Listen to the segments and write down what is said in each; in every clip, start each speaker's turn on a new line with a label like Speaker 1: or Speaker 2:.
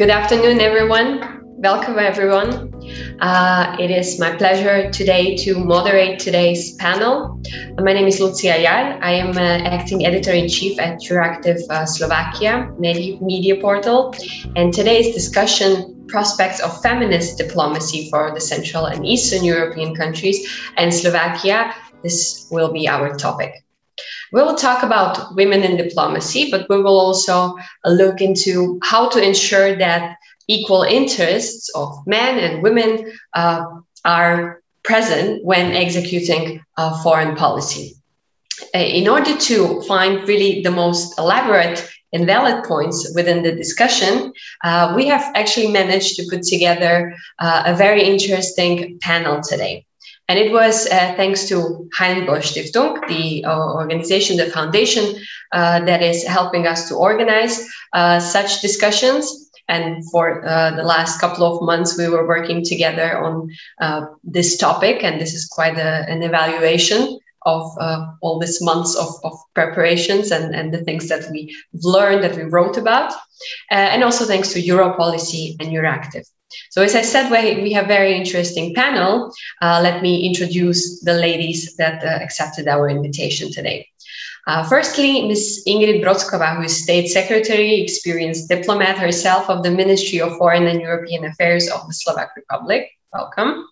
Speaker 1: Good afternoon, everyone. Welcome, everyone. Uh, it is my pleasure today to moderate today's panel. My name is Lucia Yar. I am uh, acting editor in chief at Euractiv uh, Slovakia, native media portal. And today's discussion prospects of feminist diplomacy for the Central and Eastern European countries and Slovakia. This will be our topic. We will talk about women in diplomacy, but we will also look into how to ensure that equal interests of men and women uh, are present when executing uh, foreign policy. Uh, in order to find really the most elaborate and valid points within the discussion, uh, we have actually managed to put together uh, a very interesting panel today. And it was uh, thanks to Böll Stiftung, the uh, organization, the foundation uh, that is helping us to organize uh, such discussions. And for uh, the last couple of months, we were working together on uh, this topic. And this is quite a, an evaluation of all these months of, of preparations and, and the things that we learned, that we wrote about. and also thanks to Europolicy and Euractiv. So as I said, we, we have very interesting panel. Uh, let me introduce the ladies that uh, accepted our invitation today. Uh, firstly, Ms. Ingrid Brockova, who is State Secretary, experienced diplomat herself of the Ministry of Foreign and European Affairs of the Slovak Republic. Welcome.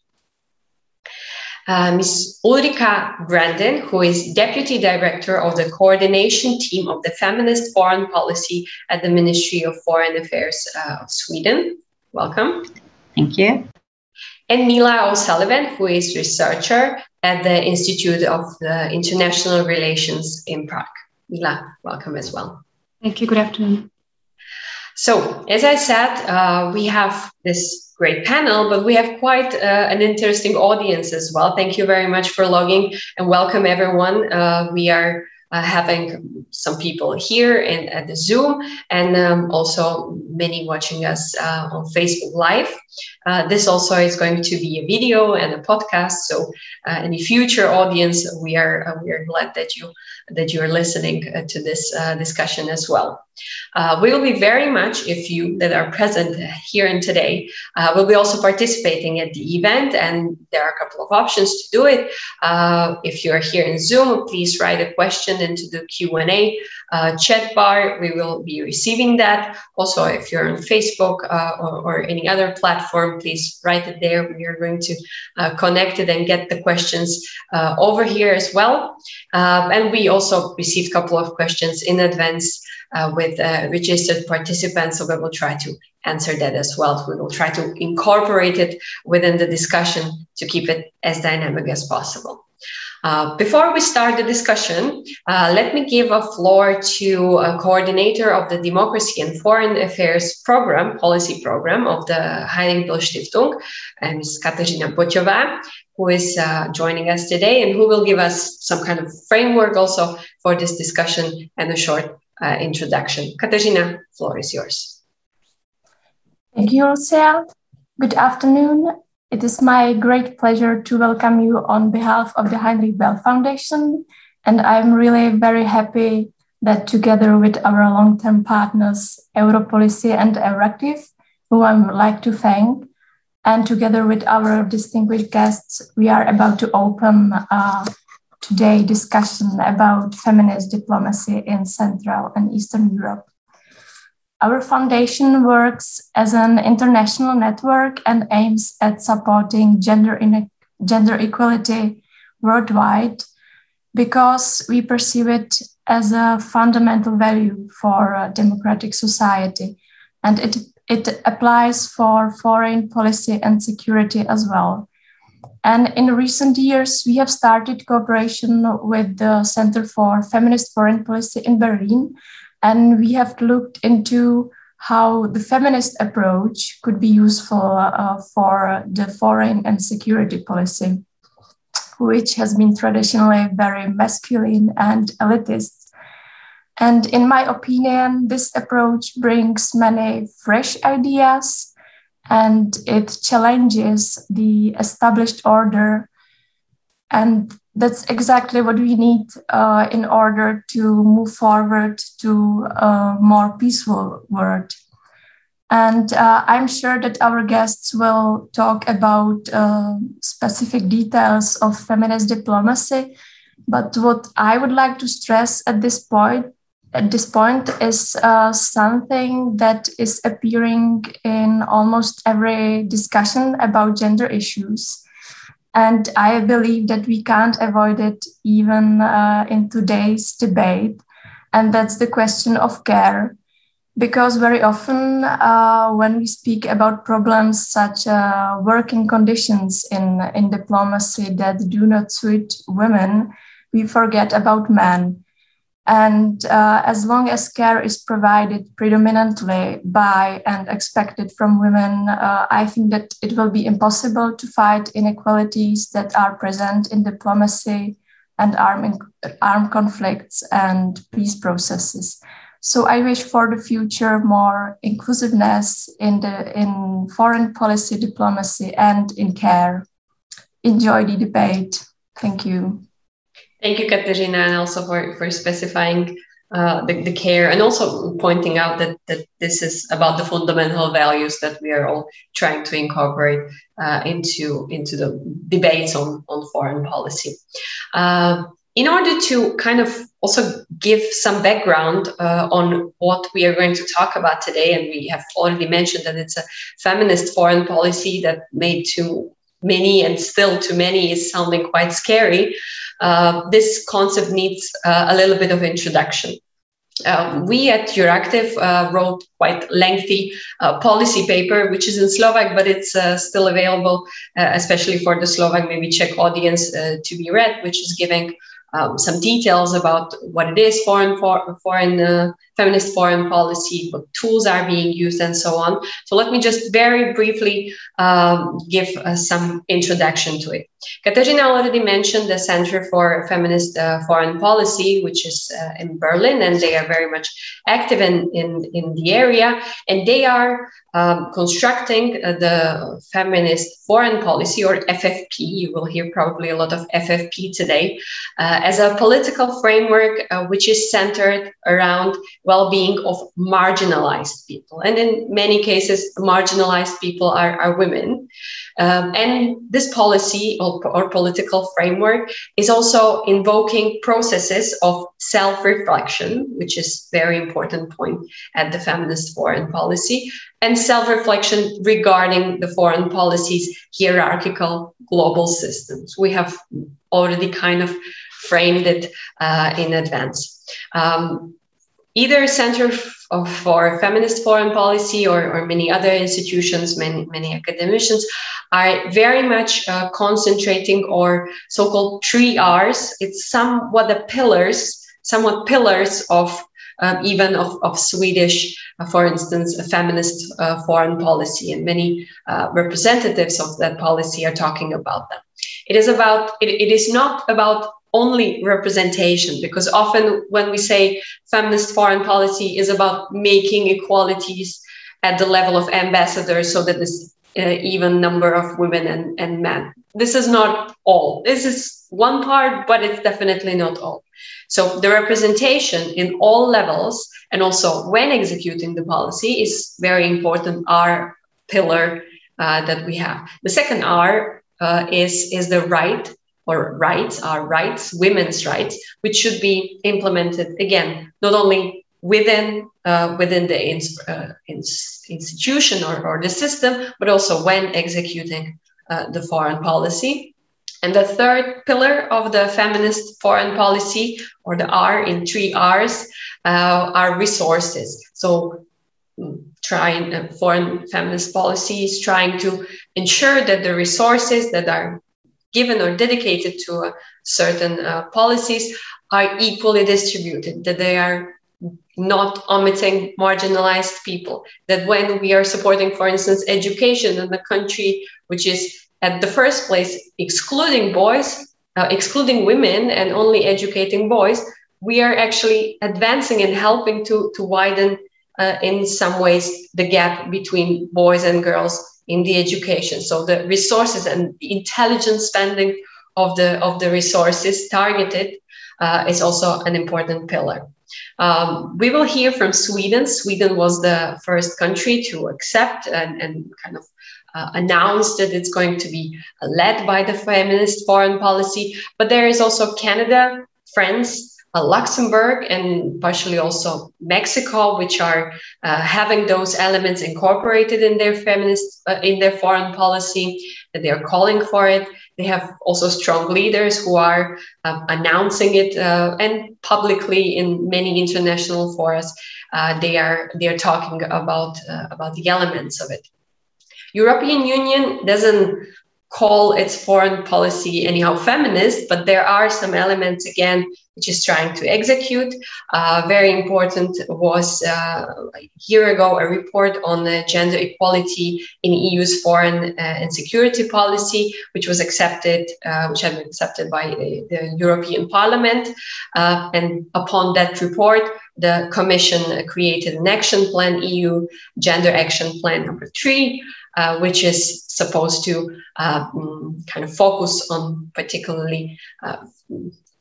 Speaker 1: Uh, Ms. Ulrika Brandon, who is Deputy Director of the Coordination Team of the Feminist Foreign Policy at the Ministry of Foreign Affairs uh, of Sweden. Welcome.
Speaker 2: Thank you.
Speaker 1: And Mila O'Sullivan, who is researcher at the Institute of the International Relations in Prague. Mila, welcome as well.
Speaker 3: Thank you. Good afternoon.
Speaker 1: So, as I said, uh, we have this great panel, but we have quite uh, an interesting audience as well. Thank you very much for logging and welcome everyone. Uh, we are uh, having some people here and at the Zoom, and um, also many watching us uh, on Facebook Live. Uh, this also is going to be a video and a podcast. So, uh, any future audience, we are uh, we are glad that you that you are listening uh, to this discussion as well. we will be very much if you that are present here and today will be also participating at the event, and there are a couple of options to do it. if you are here in Zoom, please write a question into the Q and A uh, chat bar. We will be receiving that. Also, if you're on Facebook uh, or, or, any other platform, please write it there. We are going to uh, connect it and get the questions uh, over here as well. Um, and we also received a couple of questions in advance uh, with uh, registered participants, so we will try to answer that as well. We will try to incorporate it within the discussion to keep it as dynamic as possible. Uh, before we start the discussion, uh, let me give a floor to a coordinator of the Democracy and Foreign Affairs Program, policy program of the Heinrich Stiftung, uh, Ms. Katarzyna Bociova, who is uh, joining us today and who will give us some kind of framework also for this discussion and a short uh, introduction. Katarzyna, floor is yours.
Speaker 3: Thank you, Lucia. Good afternoon. It is my great pleasure to welcome you on behalf of the Heinrich Böll Foundation. And I'm really very happy that together with our long term partners, Europolicy and Euractiv, who I would like to thank, and together with our distinguished guests, we are about to open uh, today discussion about feminist diplomacy in Central and Eastern Europe. Our foundation works as an international network and aims at supporting gender, in, gender equality worldwide because we perceive it as a fundamental value for a democratic society. And it, it applies for foreign policy and security as well. And in recent years, we have started cooperation with the Center for Feminist Foreign Policy in Berlin, and we have looked into how the feminist approach could be useful uh, for the foreign and security policy, which has been traditionally very masculine and elitist. And in my opinion, this approach brings many fresh ideas and it challenges the established order and that's exactly what we need uh, in order to move forward to a more peaceful world. And uh, I'm sure that our guests will talk about uh, specific details of feminist diplomacy. But what I would like to stress at this point at this point is uh, something that is appearing in almost every discussion about gender issues. And I believe that we can't avoid it even uh, in today's debate. And that's the question of care because very often uh, when we speak about problems such uh, working conditions in, in diplomacy that do not suit women, we forget about men. And uh, as long as care is provided predominantly by and expected from women, uh, I think that it will be impossible to fight inequalities that are present in diplomacy and armed, armed conflicts and peace processes. So I wish for the future more inclusiveness in the in foreign policy diplomacy and in care. Enjoy the debate. Thank you.
Speaker 1: Thank you, Katerina, and also for, for specifying uh, the, the care and also pointing out that, that this is about the fundamental values that we are all trying to incorporate uh, into, into the debates on, on foreign policy. Uh, in order to kind of also give some background uh, on what we are going to talk about today, and we have already mentioned that it's a feminist foreign policy that made to many and still to many is sounding quite scary. Uh, this concept needs uh, a little bit of introduction. Uh, we at Euractiv uh, wrote quite lengthy uh, policy paper, which is in Slovak, but it's uh, still available, especially for the Slovak, maybe Czech audience to be read, which is giving um, some details about what it is foreign for, foreign uh, feminist foreign policy, what tools are being used, and so on. So let me just very briefly um, give uh, some introduction to it. Katerina already mentioned the Center for Feminist uh, Foreign Policy, which is uh, in Berlin, and they are very much active in, in, in the area, and they are um, constructing uh, the feminist foreign policy or FFP. You will hear probably a lot of FFP today uh, as a political framework uh, which is centered around well-being of marginalized people, and in many cases, marginalized people are, are women. Um, and this policy or, or, political framework is also invoking processes of self-reflection, which is very important point at the feminist foreign policy, and self-reflection regarding the foreign policy's hierarchical global systems. We have already kind of framed it uh, in advance. Um, either Center of, for Feminist Foreign Policy or, or many other institutions, many, many academicians are very much uh, concentrating or so-called three R's. It's somewhat the pillars, somewhat pillars of um, even of, of Swedish, uh, for instance, a feminist uh, foreign policy, and many uh, representatives of that policy are talking about them. It is about it, it is not about only representation because often when we say feminist foreign policy is about making equalities at the level of ambassadors so that there's uh, even number of women and, and men. This is not all. This is one part but it's definitely not all. So the representation in all levels and also when executing the policy is very important our pillar uh, that we have. The second r uh, is is the right or rights are rights, women's rights, which should be implemented again, not only within uh, within the ins, uh, ins, institution or, or the system, but also when executing uh, the foreign policy. And the third pillar of the feminist foreign policy, or the R in three R's, uh, are resources. So mm, trying uh, foreign feminist policies trying to ensure that the resources that are given or dedicated to uh, certain uh, policies are equally distributed, that they are not omitting marginalized people. That when we are supporting, for instance, education in the country, which is at the first place excluding boys, uh, excluding women, and only educating boys, we are actually advancing and helping to, to widen, uh, in some ways, the gap between boys and girls in the education. So the resources and intelligent spending of the of the resources targeted uh, is also an important pillar. Um, we will hear from Sweden. Sweden was the first country to accept and, and kind of uh, announced that it's going to be led by the feminist foreign policy. But there is also Canada, France, uh, Luxembourg, and partially also Mexico, which are uh, having those elements incorporated in their feminist uh, in their foreign policy. That they are calling for it. They have also strong leaders who are uh, announcing it uh, and publicly in many international forums. Uh, they are they are talking about about the elements of it. European Union doesn't call its foreign policy anyhow feminist, but there are some elements again which is trying to execute. Uh, very important was uh, a year ago a report on gender equality in EU's foreign uh, and security policy, which was accepted, uh, which had been accepted by the, the European Parliament. Uh, and upon that report, the Commission created an action plan, EU Gender Action Plan number three, uh, which is supposed to uh, mm, kind of focus on particularly, uh,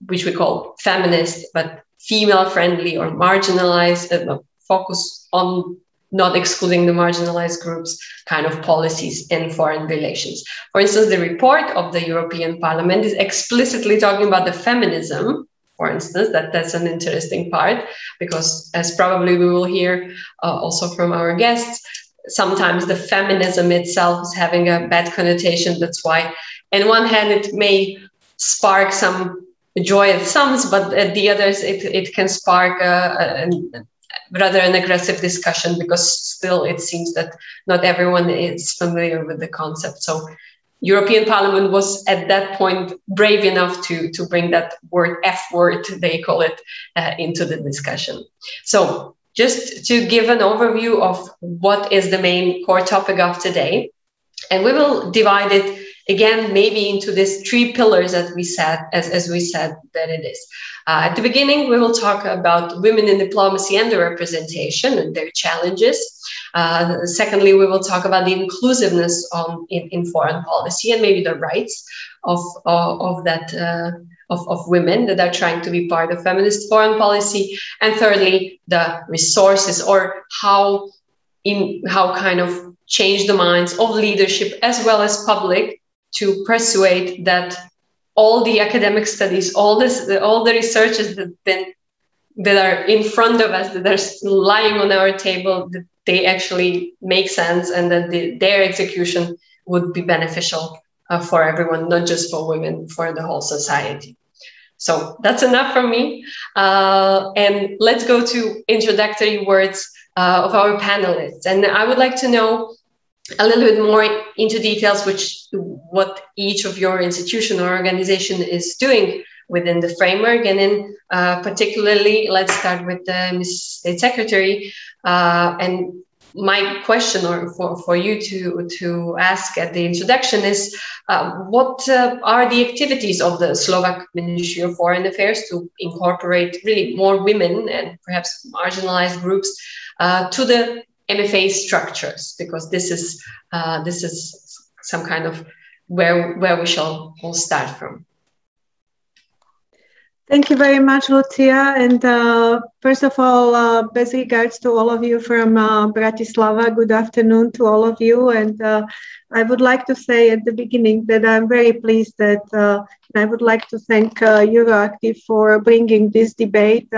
Speaker 1: which we call feminist, but female friendly or marginalized, uh, focus on not excluding the marginalized groups kind of policies in foreign relations. For instance, the report of the European Parliament is explicitly talking about the feminism for instance that that's an interesting part because as probably we will hear uh, also from our guests sometimes the feminism itself is having a bad connotation. That's why, in one hand, it may spark some joy at some, but at the others, it, it can spark a, a, rather an aggressive discussion because still it seems that not everyone is familiar with the concept. So European Parliament was at that point brave enough to, to bring that word F word, they call it, uh, into the discussion. So just to give an overview of what is the main core topic of today. And we will divide it again, maybe into these three pillars that we said, as, as we said that it is. Uh, at the beginning, we will talk about women in diplomacy and their representation and their challenges. Uh, secondly, we will talk about the inclusiveness on, in, in foreign policy and maybe the rights of, of, of that uh, of, of women that are trying to be part of feminist foreign policy. And thirdly, the resources or how in how kind of change the minds of leadership as well as public to persuade that all the academic studies, all this, all the researches that been that are in front of us, that are lying on our table, that they actually make sense and that the, their execution would be beneficial uh, for everyone, not just for women, for the whole society. So that's enough from me. Uh, and let's go to introductory words uh, of our panelists. And I would like to know a little bit more into details, which what each of your institution or organization is doing within the framework. And then uh, particularly, let's start with the Ms. State Secretary uh, and my question or for, for you to, to ask at the introduction is uh, what uh, are the activities of the Slovak Ministry of Foreign Affairs to incorporate really more women and perhaps marginalized groups uh, to the MFA structures? Because this is, uh, this is some kind of where, where we shall all start from.
Speaker 2: Thank you very much, Lucia. And uh, first of all, uh, best regards to all of you from uh, Bratislava. Good afternoon to all of you. And uh, I would like to say at the beginning that I'm very pleased that uh, I would like to thank uh, Euractiv for bringing this debate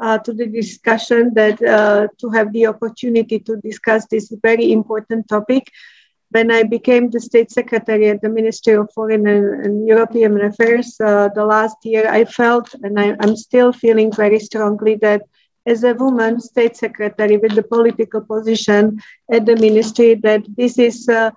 Speaker 2: to the discussion, that to have the opportunity to discuss this very important topic when I became the state secretary at the Ministry of Foreign and, and European Affairs uh, the last year, I felt, and I, am still feeling very strongly that as a woman state secretary with the political position at the ministry, that this is. Uh,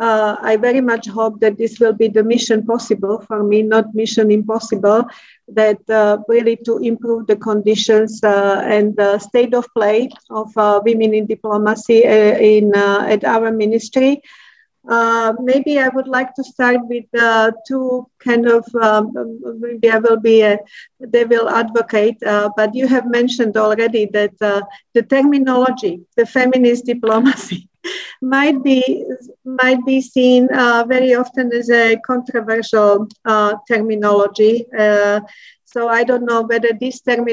Speaker 2: uh, I very much hope that this will be the mission possible for me, not mission impossible, that uh, really to improve the conditions uh, and the state of play of uh, women in diplomacy uh, in uh, at our ministry. Uh, maybe I would like to start with two kind of um, maybe I will be a devil advocate, but you have mentioned already that the terminology, the feminist diplomacy, might be might be seen uh, very often as a controversial uh, terminology. Uh, So I don't know whether this term,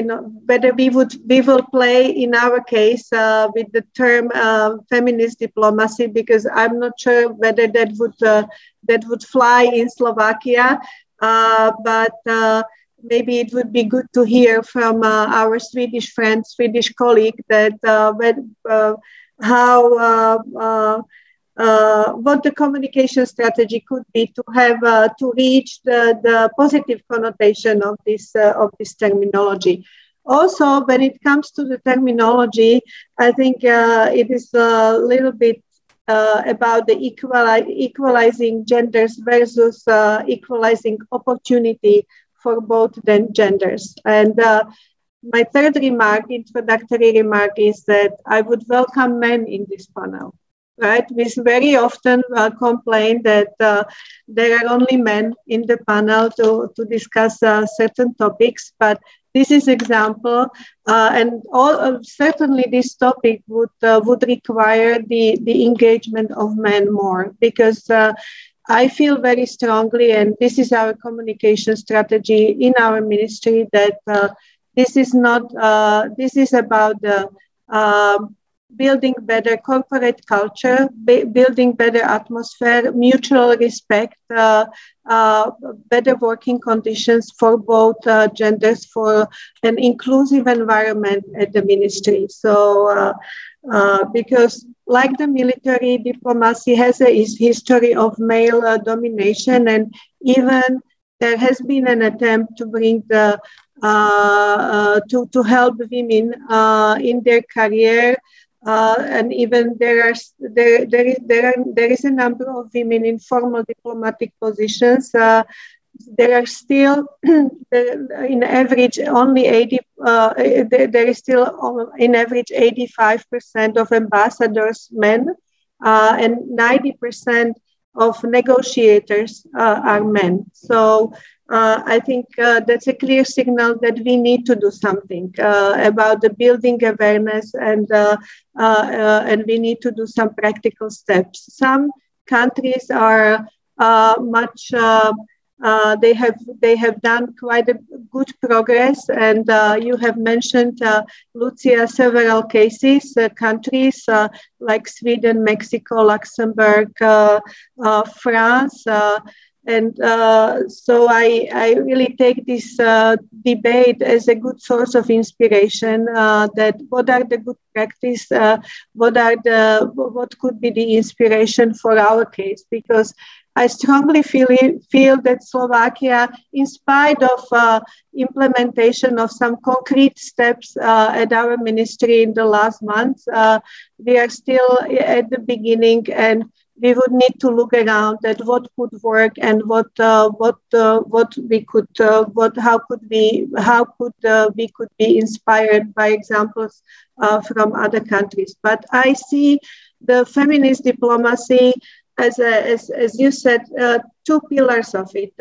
Speaker 2: whether we would we will play in our case uh, with the term uh, feminist diplomacy because I'm not sure whether that would uh, that would fly in Slovakia. Uh, but uh, maybe it would be good to hear from uh, our Swedish friend, Swedish colleague, that when, how uh, what the communication strategy could be to have uh, to reach the, the positive connotation of this uh, of this terminology. Also, when it comes to the terminology, I think uh, it is a little bit uh, about the equali- equalizing genders versus uh, equalizing opportunity for both the genders. And my third remark, introductory remark, is that I would welcome men in this panel right? We very often uh, complain that uh, there are only men in the panel to, to discuss uh, certain topics, but this is example, uh, and all, uh, certainly this topic would uh, would require the, the engagement of men more because I feel very strongly, and this is our communication strategy in our ministry that this is not this is about the um, building better corporate culture, building better atmosphere, mutual respect, uh, uh, better working conditions for both uh, genders, for an inclusive environment at the ministry. So, uh, uh, because like the military, diplomacy has a history of male uh, domination, and even there has been an attempt to bring the to, to help women in their career uh, and even there are there there is there are there is a number of women in formal diplomatic positions. Uh, there are still in average only 80 uh, there, there is still in average 85% of ambassadors men uh, and 90% of negotiators uh, are men so uh, I think uh, that's a clear signal that we need to do something uh, about the building awareness and uh, uh, uh, and we need to do some practical steps. Some countries are much they have they have done quite a good progress, and you have mentioned Lucia several cases, countries like Sweden, Mexico, Luxembourg, France and uh, so I, I really take this uh, debate as a good source of inspiration. Uh, that what are the good practice? Uh, what are the what could be the inspiration for our case? Because I strongly feel feel that Slovakia, in spite of uh, implementation of some concrete steps uh, at our ministry in the last months, we are still at the beginning and we would need to look around at what could work and what uh, what uh, what we could uh, what how could we how could uh, we could be inspired by examples uh, from other countries. But I see the feminist diplomacy as a, as, as you said uh, two pillars of it.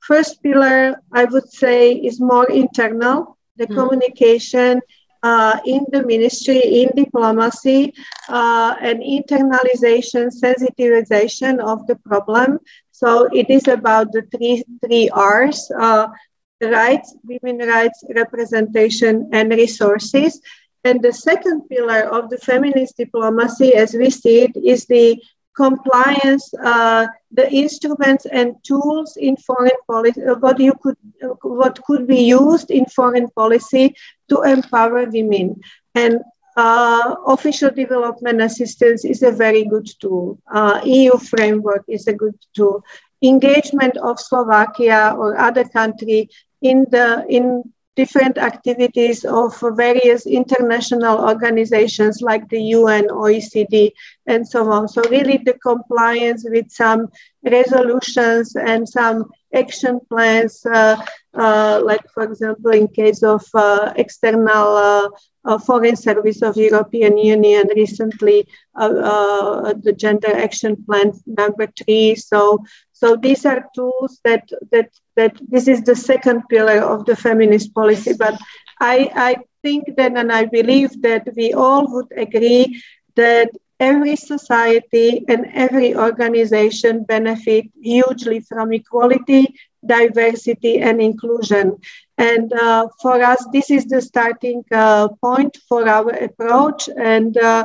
Speaker 2: first pillar I would say is more internal, the mm-hmm. communication uh, in the ministry, in diplomacy, uh, and internalization, sensitization of the problem. So it is about the three, three R's, uh, rights, women rights, representation, and resources. And the second pillar of the feminist diplomacy, as we see it, is the compliance, uh, the instruments and tools in foreign policy, uh, what you could, uh, what could be used in foreign policy to empower women. And uh, official development assistance is a very good tool. Uh, EU framework is a good tool. Engagement of Slovakia or other country in the in different activities of various international organizations like the UN, OECD, and so on. So really the compliance with some resolutions and some action plans, uh, uh, like for example, in case of uh, external uh, uh, foreign service of European Union recently, uh, the gender action plan number three. So so these are tools that that that this is the second pillar of the feminist policy. But I I think that and I believe that we all would agree that every society and every organization benefit hugely from equality, diversity, and inclusion. And uh, for us, this is the starting uh, point for our approach. And uh,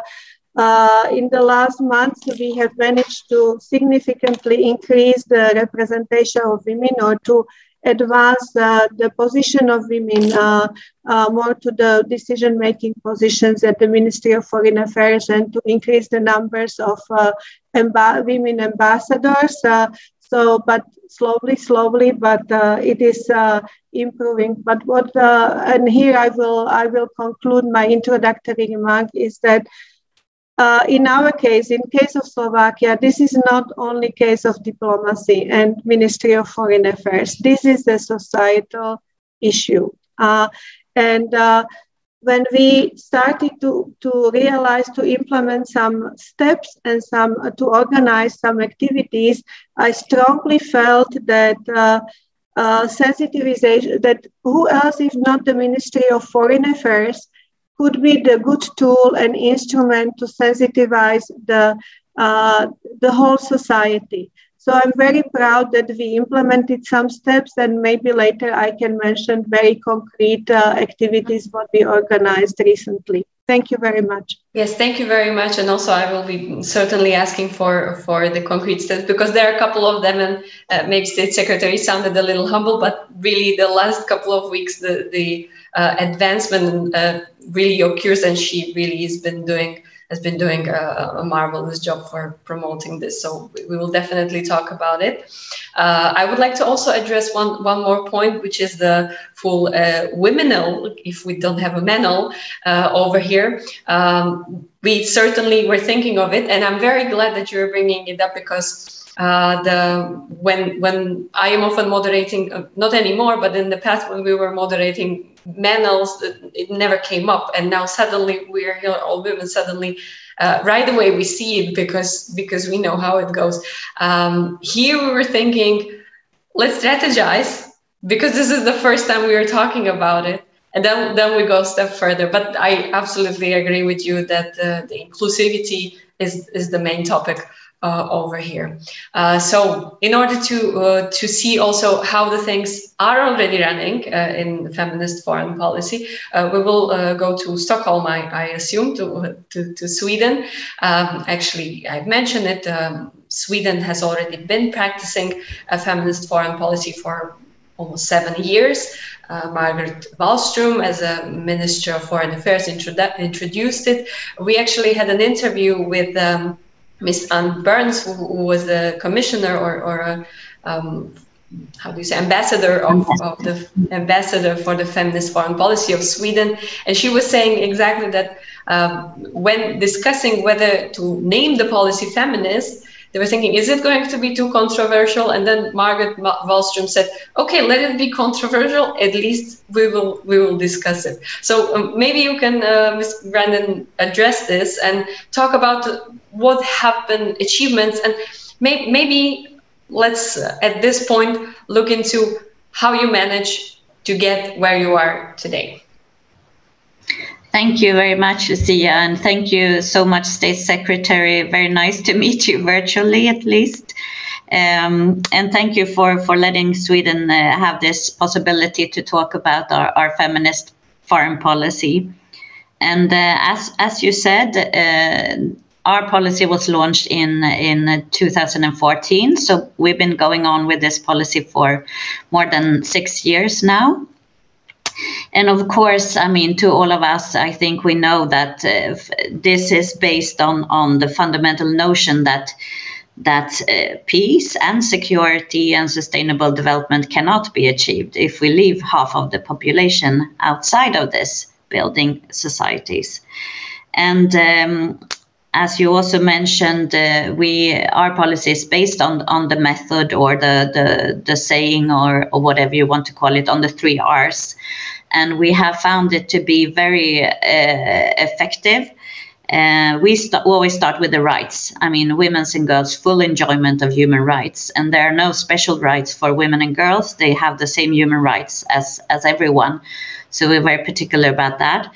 Speaker 2: uh, in the last months, we have managed to significantly increase the representation of women or to advance uh, the position of women uh, uh, more to the decision making positions at the Ministry of Foreign Affairs and to increase the numbers of uh, amb- women ambassadors. Uh, so, but slowly, slowly, but it is improving. But what, and here I will, I will conclude my introductory remark is that uh, in our case, in case of Slovakia, this is not only case of diplomacy and Ministry of Foreign Affairs. This is a societal issue. Uh, and uh, when we started to, to realize to implement some steps and some uh, to organize some activities, I strongly felt that uh, uh, sensitization, that who else if not the Ministry of Foreign Affairs could be the good tool and instrument to sensitize the, uh, the whole society. So I'm very proud that we implemented some steps and maybe later I can mention very concrete uh, activities what we organized recently. Thank you very much.
Speaker 1: Yes, thank you very much. And also, I will be certainly asking for for the concrete steps because there are a couple of them, and uh, maybe State Secretary sounded a little humble, but really the last couple of weeks, the the uh, advancement uh, really occurs, and she really has been doing has been doing a, a, marvelous job for promoting this. So we will definitely talk about it. Uh, I would like to also address one one more point, which is the full uh, womenal. If we don't have a menal uh, over here. Um, we certainly were thinking of it, and I'm very glad that you're bringing it up because uh, the when when I am often moderating, uh, not anymore, but in the past when we were moderating menals, it never came up, and now suddenly we're here, all women. Suddenly, uh, right away we see it because because we know how it goes. Um, here we were thinking, let's strategize because this is the first time we were talking about it and then then we go a step further but i absolutely agree with you that uh, the inclusivity is is the main topic uh, over here. Uh, so in order to uh, to see also how the things are already running uh, in feminist foreign policy, uh, we will uh, go to Stockholm, I, I assume, to, to, to Sweden. Um, actually, I've mentioned it. Um, Sweden has already been practicing a feminist foreign policy for almost seven years. Margaret Wallström, as a Minister of Foreign Affairs, introdu- introduced it. We actually had an interview with um, Miss Ann Bernes, who, who, was a commissioner or, or a, um, how do you say, ambassador of, of, the ambassador for the feminist foreign policy of Sweden, and she was saying exactly that um, when discussing whether to name the policy feminist, they were thinking, is it going to be too controversial? And then Margaret Wallström said, okay, let it be controversial. At least we will we will discuss it. So um, maybe you can, uh, Ms. Brandon, address this and talk about what been achievements and may, maybe let's uh, at this point look into how you manage to get where you are today.
Speaker 4: Thank you very much, Lucia, and thank you so much, State Secretary. Very nice to meet you virtually, at least. Um, and thank you for, for letting Sweden uh, have this possibility to talk about our, our feminist foreign policy. And uh, as, as you said, uh, our policy was launched in, in 2014. So we've been going on with this policy for more than six years now. And of course, I mean, to all of us, I think we know that uh, this is based on, on the fundamental notion that that uh, peace and security and sustainable development cannot be achieved if we leave half of the population outside of this building societies. And um, as you also mentioned, uh, we our policy is based on on the method or the the, the saying or, or whatever you want to call it on the three R's and we have found it to be very uh, effective. Uh, we st- always start with the rights. I mean, women's and girls' full enjoyment of human rights, and there are no special rights for women and girls. They have the same human rights as as everyone. So we're very particular about that.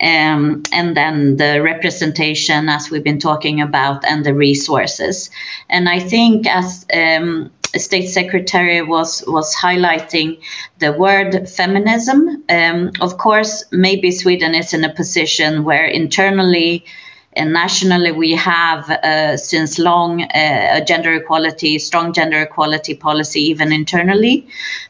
Speaker 4: Um, and then the representation, as we've been talking about, and the resources. And I think as um, State Secretary was was highlighting the word feminism. Um, of course, maybe Sweden is in a position where internally and nationally we have uh, since long uh, a gender equality, strong gender equality policy even internally.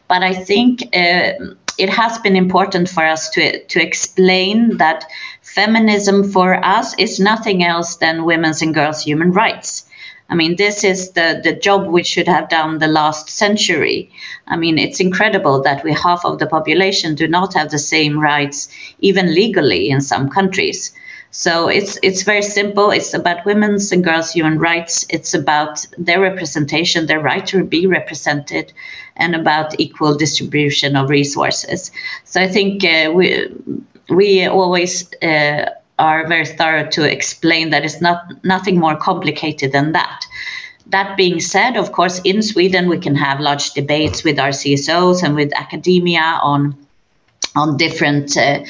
Speaker 4: But I think uh, it has been important for us to to explain that feminism for us is nothing else than women's and girls' human rights. I mean, this is the, the job we should have done the last century. I mean, it's incredible that we half of the population do not have the same rights, even legally in some countries. So it's it's very simple. It's about women's and girls' human rights. It's about their representation, their right to be represented, and about equal distribution of resources. So I think uh, we we always uh, are very thorough to explain that it's not nothing more complicated than that. That being said, of course, in Sweden we can have large debates with our CSOs and with academia on on different uh,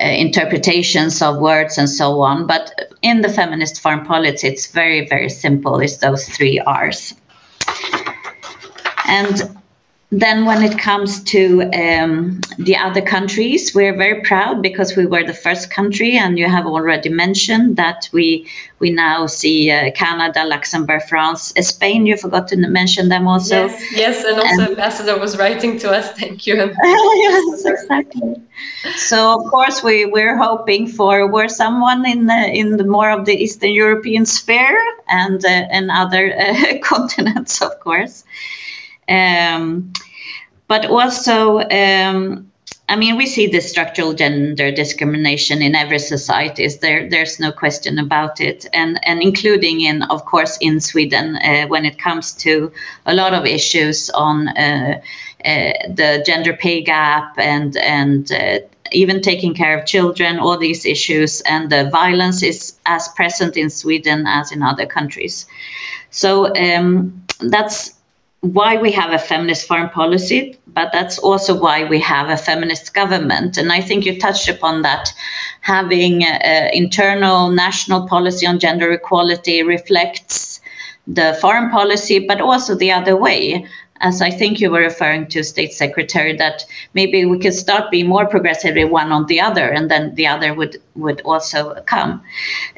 Speaker 4: uh, interpretations of words and so on. But in the feminist foreign policy, it's very, very simple. It's those three R's. And then when it comes to um, the other countries, we're very proud because we were the first country, and you have already mentioned that we we now see uh, Canada, Luxembourg, France, Spain. You forgot to mention them also.
Speaker 1: Yes, yes and also and, Ambassador was writing to us. Thank you.
Speaker 4: yes, exactly. So of course we we're hoping for were someone in the, in the more of the Eastern European sphere and uh, and other uh, continents, of course. Um, but also, um, I mean, we see this structural gender discrimination in every society. There, there's no question about it, and and including in, of course, in Sweden uh, when it comes to a lot of issues on uh, uh, the gender pay gap and and uh, even taking care of children, all these issues, and the violence is as present in Sweden as in other countries. So um, that's why we have a feminist foreign policy, but that's also why we have a feminist government. And I think you touched upon that. Having uh, internal national policy on gender equality reflects the foreign policy, but also the other way. As I think you were referring to, State Secretary, that maybe we could start being more progressive one on the other, and then the other would would also come.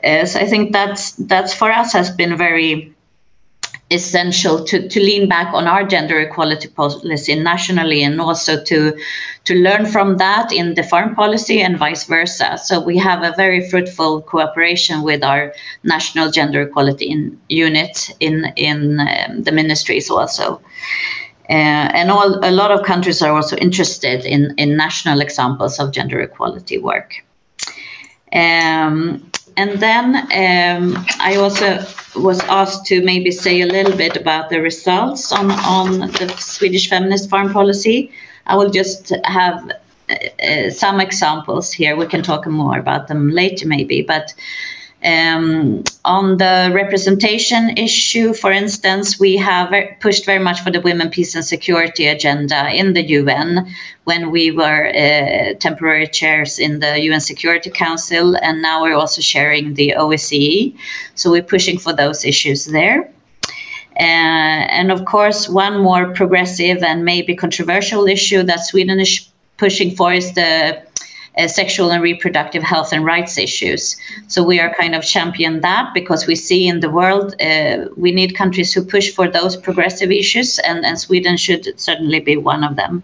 Speaker 4: Uh, so I think that's that's for us has been very essential to, to lean back on our gender equality policy nationally and also to to learn from that in the foreign policy and vice versa. So we have a very fruitful cooperation with our national gender equality in, unit in in um, the ministries also. Uh, and all, a lot of countries are also interested in, in national examples of gender equality work. Um, and then um, I also was asked to maybe say a little bit about the results on, on the Swedish feminist foreign policy. I will just have uh, uh some examples here. We can talk more about them later, maybe. But um, on the representation issue, for instance, we have pushed very much for the women, peace and security agenda in the UN when we were uh, temporary chairs in the UN Security Council, and now we're also sharing the OSCE. So we're pushing for those issues there. Uh, and of course, one more progressive and maybe controversial issue that Sweden is pushing for is the uh, sexual and reproductive health and rights issues. So we are kind of champion that because we see in the world uh, we need countries who push for those progressive issues, and, and Sweden should certainly be one of them.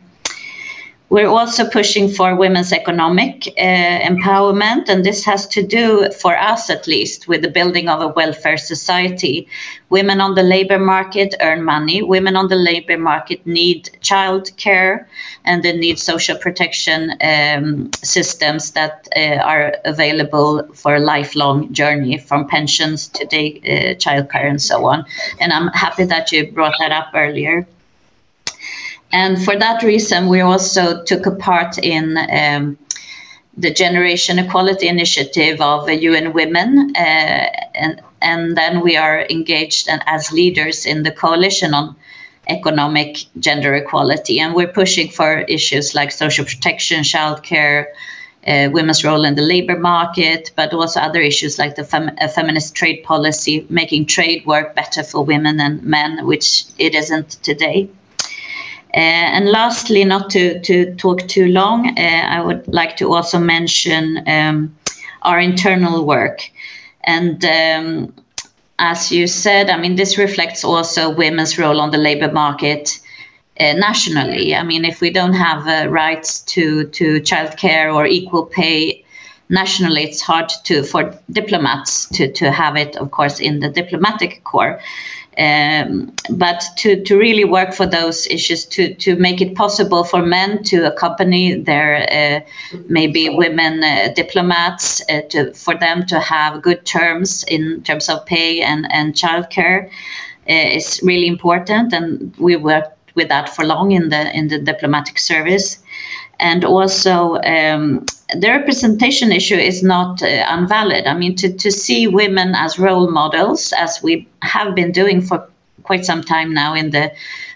Speaker 4: We're also pushing for women's economic uh, empowerment, and this has to do, for us at least, with the building of a welfare society. Women on the labor market earn money. Women on the labor market need childcare, and they need social protection um, systems that uh, are available for a lifelong journey from pensions to day, uh, childcare and so on. And I'm happy that you brought that up earlier. And for that reason, we also took a part in um, the Generation Equality Initiative of UN Women, uh, and, and then we are engaged as leaders in the coalition on economic gender equality. And we're pushing for issues like social protection, childcare, uh, women's role in the labor market, but also other issues like the fem- feminist trade policy, making trade work better for women and men, which it isn't today. Uh, and lastly, not to, talk too long, uh, I would like to also mention um, our internal work. And um, as you said, I mean, this reflects also women's role on the labor market uh, nationally. I mean, if we don't have uh, rights to to childcare or equal pay nationally, it's hard to for diplomats to to have it, of course, in the diplomatic corps. Um, but to, to really work for those issues, to, to make it possible for men to accompany their uh, maybe women uh, diplomats, uh, to, for them to have good terms in terms of pay and, and childcare uh, is really important. And we work with that for long in the in the diplomatic service and also um, the representation issue is not uh, invalid. I mean, to, to see women as role models, as we have been doing for quite some time now in the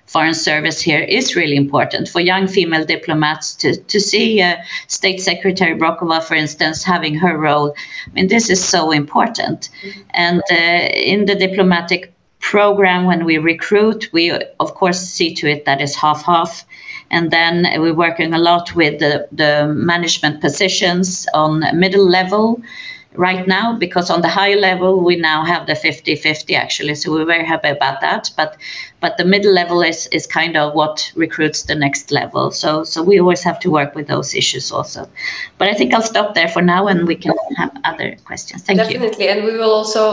Speaker 4: foreign service here, is really important for young female diplomats to, to see uh, State Secretary Brocková, for instance, having her role. I mean, this is so important. And uh, in the diplomatic program, when we recruit, we of course see to it that it's half half. And then we're working a lot with the, the management positions on middle level right now because on the higher level we now have the 50-50 actually so we're very happy about that but but the middle level is is kind of what recruits the next level so so we always have to work with those issues also but i think i'll stop there for now and we can have other questions thank
Speaker 1: definitely. you definitely and we will also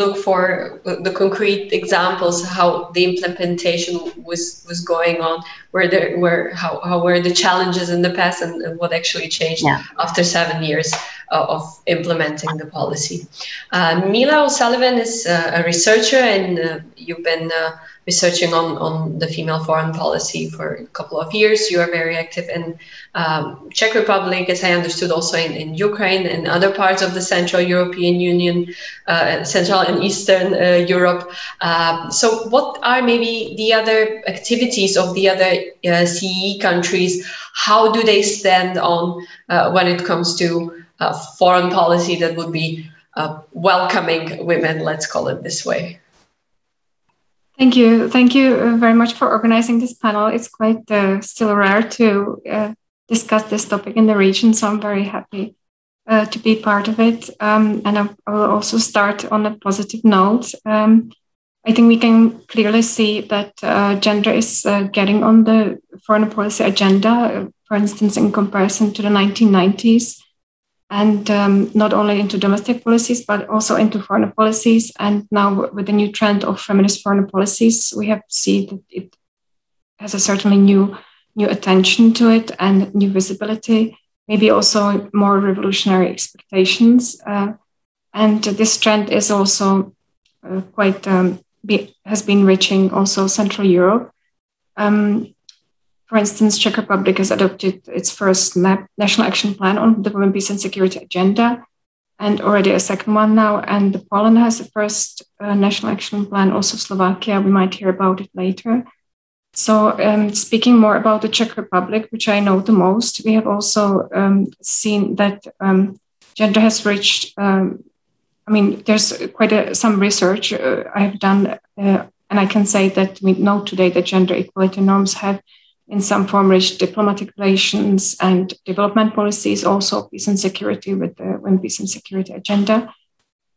Speaker 1: look for the concrete examples how the implementation was was going on where there were how, how were the challenges in the past and, and what actually changed yeah. after seven years uh, of implementing the policy. Uh, Mila O'Sullivan is uh, a researcher, and uh, you've been uh, researching on, on the female foreign policy for a couple of years. You are very active in um, Czech Republic, as I understood, also in, in Ukraine and other parts of the Central European Union, uh, Central and Eastern uh, Europe. Uh, so, what are maybe the other activities of the other uh, CE countries? How do they stand on uh, when it comes to uh, foreign policy that would be welcoming women? Let's call it this way.
Speaker 5: Thank you. Thank you uh, very much for organizing this panel. It's quite uh, still rare to uh, discuss this topic in the region, so I'm very happy uh, to be part of it. Um, and I, will also start on a positive note. Um, I think we can clearly see that uh, gender is uh, getting on the foreign policy agenda, for instance, in comparison to the 1990s and um, not only into domestic policies but also into foreign policies. And now with the new trend of feminist foreign policies, we have seen that it has a certainly new new attention to it and new visibility, maybe also more revolutionary expectations. Uh, and this trend is also uh, quite um, be, has been reaching also Central Europe. Um, for instance, Czech Republic has adopted its first national action plan on the women, peace and security agenda, and already a second one now. And Poland has the first uh, national action plan. Also, Slovakia. We might hear about it later. So, um, speaking more about the Czech Republic, which I know the most, we have also um, seen that um, gender has reached. Um, I mean, there's quite a, some research uh, I have done, uh, and I can say that we know today that gender equality norms have in some form reached diplomatic relations and development policies, also peace and security with the Women Peace and Security agenda.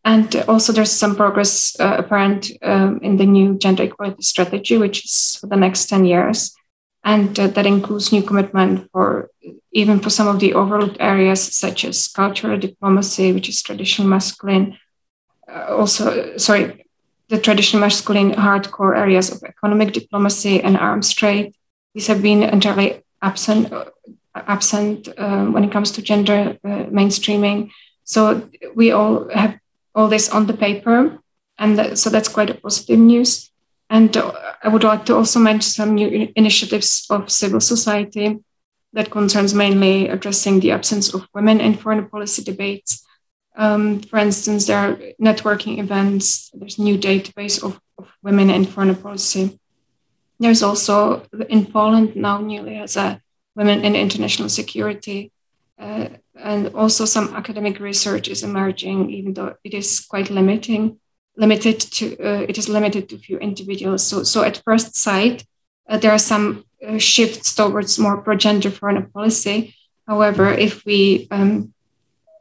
Speaker 5: And also, there's some progress uh, apparent um, in the new gender equality strategy, which is for the next 10 years. And uh, that includes new commitment for even for some of the overlooked areas, such as cultural diplomacy, which is traditional masculine. Uh, also, sorry, the traditional masculine hardcore areas of economic diplomacy and arms trade, these have been entirely absent absent uh, when it comes to gender uh, mainstreaming. So we all have all this on the paper, and so that's quite a positive news. And uh, I would like to also mention some new initiatives of civil society that concerns mainly addressing the absence of women in foreign policy debates. Um, for instance, there are networking events. There's a new database of, of women in foreign policy there's also in Poland now newly as a women in international security uh, and also some academic research is emerging, even though it is quite limiting, limited to uh, it is limited to few individuals. So, so at first sight, uh, there are some uh, shifts towards more pro-gender foreign policy. However, if we um,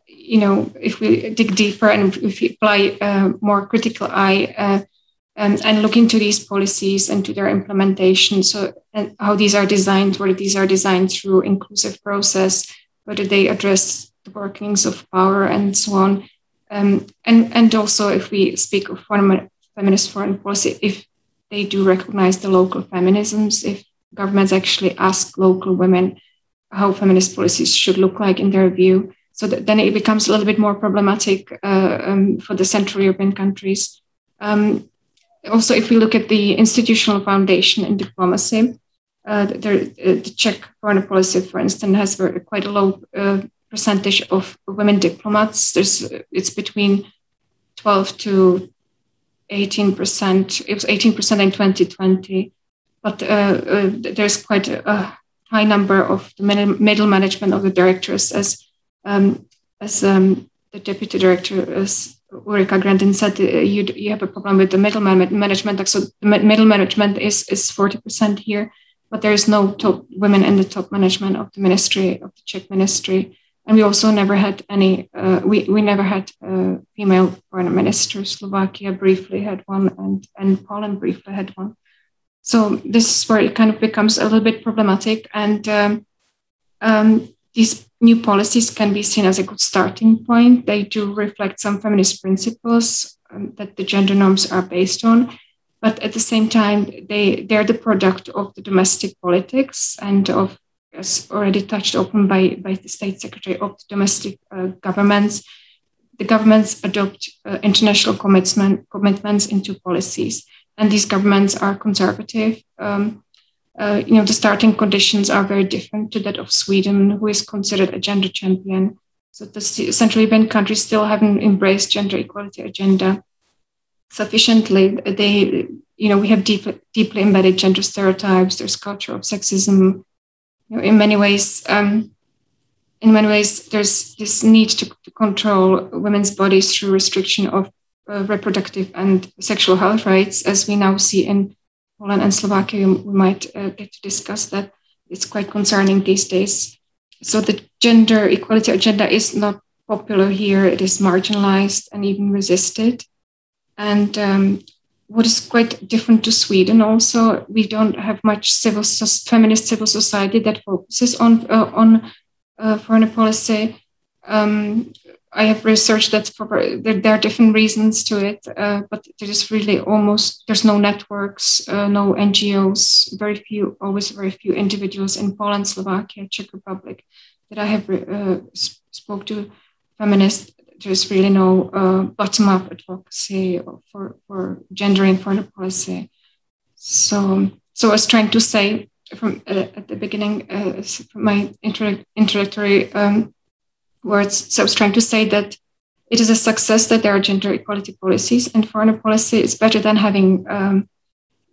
Speaker 5: you know, if we dig deeper and if we apply a more critical eye uh, and, look into these policies and to their implementation, so how these are designed, whether these are designed through inclusive process, whether they address the workings of power and so on, um, and and also if we speak of foreign, feminist foreign policy, if they do recognize the local feminisms, if governments actually ask local women how feminist policies should look like in their view, so then it becomes a little bit more problematic uh, um, for the Central European countries. Um, also, if we look at the institutional foundation in diplomacy, uh, there, uh, the Czech foreign policy, for instance, has quite a low uh, percentage of women diplomats. There's it's between 12 to 18 percent. It was 18 percent in 2020, but uh, uh, there's quite a, a, high number of the middle management of the directors as um, as um, the deputy director, as Ulrika Grandin said, uh, you, you have a problem with the middle management. So the middle management is, is 40% here, but there is no top women in the top management of the ministry, of the Czech ministry. And we also never had any, uh, we, we never had a female foreign minister. Slovakia briefly had one, and, and Poland briefly had one. So this is where it kind of becomes a little bit problematic. And um, um, these new policies can be seen as a good starting point. They do reflect some feminist principles um, that the gender norms are based on, but at the same time, they, they're the product of the domestic politics and of, as already touched upon by, by the state secretary, of the domestic uh, governments. The governments adopt uh, international commitment, commitments into policies, and these governments are conservative. Um, uh, you know, the starting conditions are very different to that of Sweden, who is considered a gender champion. So the Central European countries still haven't embraced gender equality agenda sufficiently. They, you know, we have deep, deeply embedded gender stereotypes. There's culture of sexism. You know, in many ways, um, in many ways, there's this need to, to control women's bodies through restriction of uh, reproductive and sexual health rights, as we now see in Poland and Slovakia, we might uh, get to discuss that. It's quite concerning these days. So the gender equality agenda is not popular here. It is marginalized and even resisted. And um, what is quite different to Sweden also, we don't have much civil feminist civil society that focuses on uh, on uh, foreign policy. Um, I have researched that for, there, there, are different reasons to it, uh, but there is really almost there's no networks, uh, no NGOs, very few, always very few individuals in Poland, Slovakia, Czech Republic that I have uh, spoke to feminists. There's really no uh, bottom-up advocacy for for gender and foreign policy. So, so I was trying to say from uh, at the beginning, uh, from my introductory. Um, words. So I was trying to say that it is a success that there are gender equality policies, and foreign policy is better than having um,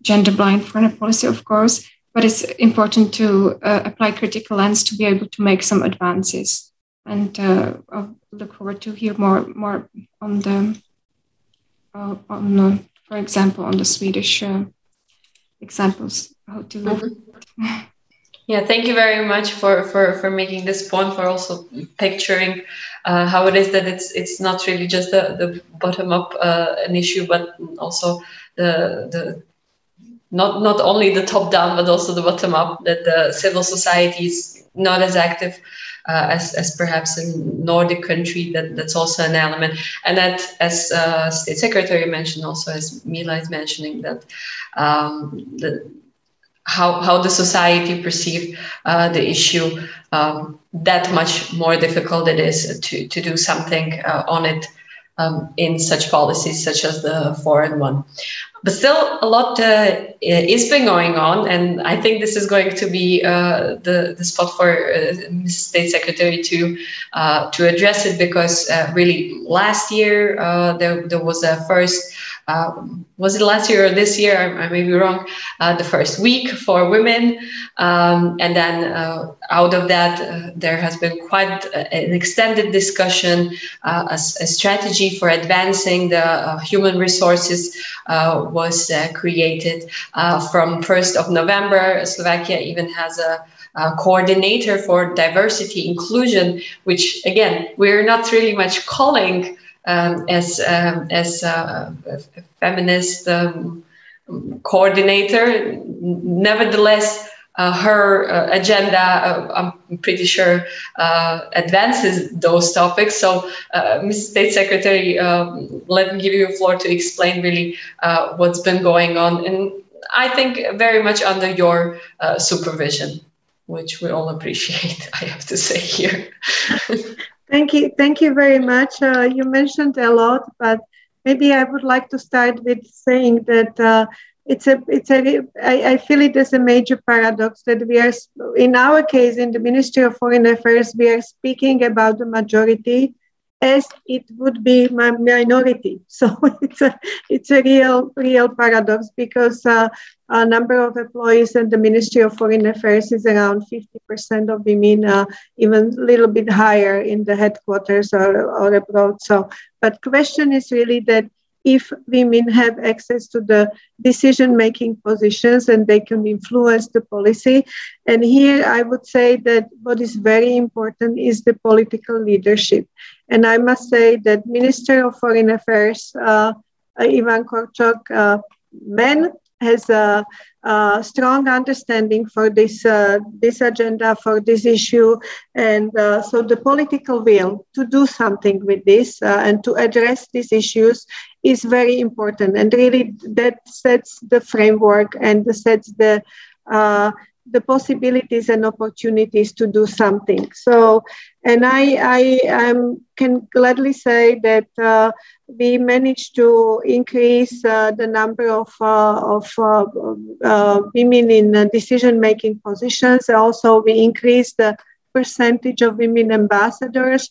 Speaker 5: gender blind foreign policy, of course. But it's important to uh, apply critical lens to be able to make some advances. And uh, I'll look forward to hear more more on the uh, on, for example, on the Swedish uh, examples how to. Mm-hmm.
Speaker 1: Yeah, thank you very much for, for, for making this point, for also picturing uh, how it is that it's it's not really just the, the bottom up uh, an issue, but also the the not not only the top down, but also the bottom up. That the civil society is not as active uh, as, as perhaps in Nordic country. That that's also an element, and that as uh, State Secretary mentioned, also as Mila is mentioning that um, the how, how the society perceive uh, the issue, um, that much more difficult it is to, to do something uh, on it um, in such policies such as the foreign one. But still, a lot uh, is been going on, and I think this is going to be uh, the, the spot for uh, State Secretary to uh, to address it because really last year there, there was a first uh, was it last year or this year? I, I may be wrong. Uh, the first week for women, um, and then uh, out of that, uh, there has been quite an extended discussion, uh, a, a, strategy for advancing the human resources was created. from 1st of November, Slovakia even has a uh, coordinator for diversity inclusion, which again we're not really much calling um, as um, as a, feminist um, coordinator. Nevertheless, uh, her uh, agenda, uh, I'm pretty sure, uh, advances those topics. So, uh, Ms. State Secretary, um, let me give you a floor to explain really uh, what's been going on, and I think very much under your supervision which we all appreciate, I have to say here.
Speaker 2: thank you. Thank you very much. Uh, you mentioned a lot, but maybe I would like to start with saying that uh, it's a, it's a, I, I feel it as a major paradox that we are, in our case, in the Ministry of Foreign Affairs, we are speaking about the majority as it would be my minority. So it's a it's a real real paradox because uh, a number of employees in the Ministry of Foreign Affairs is around 50% of women, uh, even a little bit higher in the headquarters or, or abroad. So, but question is really that if women have access to the decision making positions and they can influence the policy. And here I would say that what is very important is the political leadership. And I must say that Minister of Foreign Affairs, uh, Ivan Korčok, uh, men has a, a, strong understanding for this uh, this agenda for this issue, and uh, so the political will to do something with this uh, and to address these issues is very important, and really that sets the framework and sets the uh, the possibilities and opportunities to do something. So, and I, I um, can gladly say that uh, we managed to increase uh, the number of, uh, of uh, uh, women in decision-making positions. Also, we increased the percentage of women ambassadors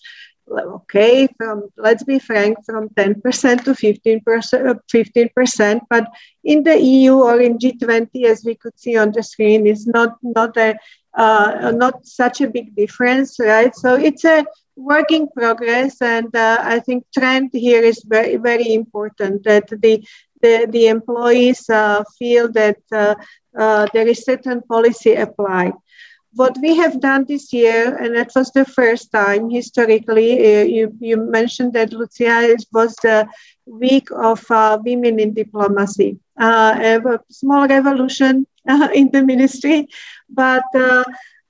Speaker 2: okay, from let's be frank, from 10% to 15%, 15%, but in the EU or in G20, as we could see on the screen, is not not a uh, not such a big difference, right? So it's a working progress, and uh, I think trend here is very very important that the the, the employees uh, feel that uh, uh, there is certain policy applied what we have done this year, and that was the first time historically, uh, you, you mentioned that, Lucia, was the week of uh, women in diplomacy, uh, a small revolution uh, in the ministry, but uh,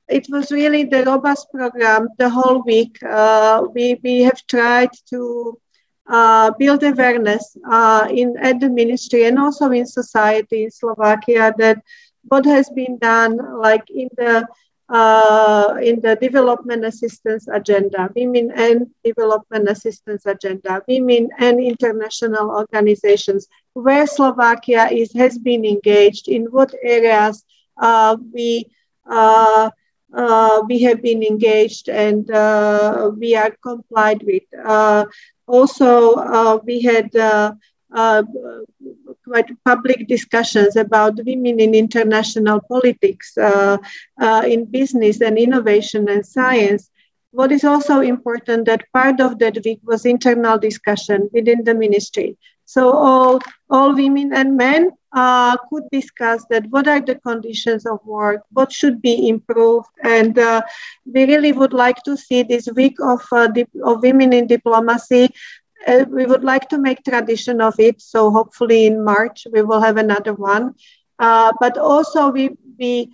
Speaker 2: it was really the robust program the whole week. Uh, we, we have tried to build awareness in at the ministry and also in society in Slovakia that what has been done, like in the uh, in the development assistance agenda, women and development assistance agenda, women and international organizations, where Slovakia is has been engaged, in what areas uh, we uh, uh we have been engaged and uh, we are complied with. Uh, also, we had public discussions about women in international politics, uh, uh, in business and innovation and science. What is also important that part of that week was internal discussion within the ministry. So all, all women and men uh, could discuss that what are the conditions of work, what should be improved, and uh, we really would like to see this week of, uh, of women in diplomacy uh, we would like to make tradition of it. So hopefully in March we will have another one. Uh, but also we we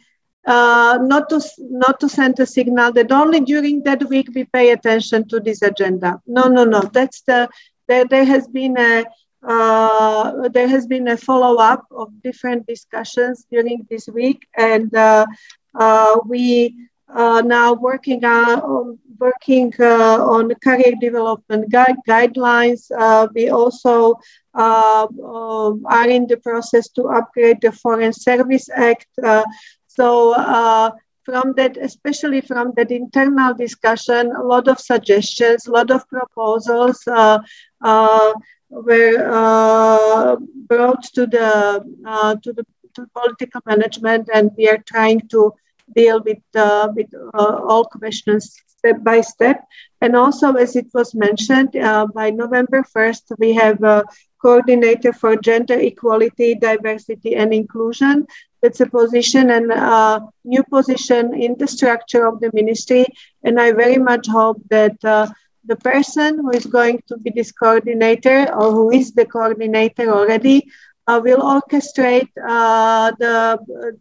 Speaker 2: uh, not to not to send a signal that only during that week we pay attention to this agenda. No, no, no. That's the there, there has been a uh, there has been a follow up of different discussions during this week, and uh, uh, we uh, now working on working uh, on career development guide, guidelines. Uh, we also uh, um, are in the process to upgrade the Foreign Service Act. Uh, so from that, especially from that internal discussion, a lot of suggestions, a lot of proposals. Uh, uh, were uh, brought to the uh, to the to political management, and we are trying to deal with uh, with all questions step by step. And also, as it was mentioned, by November 1st, we have a coordinator for gender equality, diversity, and inclusion. It's a position and a new position in the structure of the ministry. And I very much hope that uh, the person who is going to be this coordinator or who is the coordinator already uh, will orchestrate uh, the,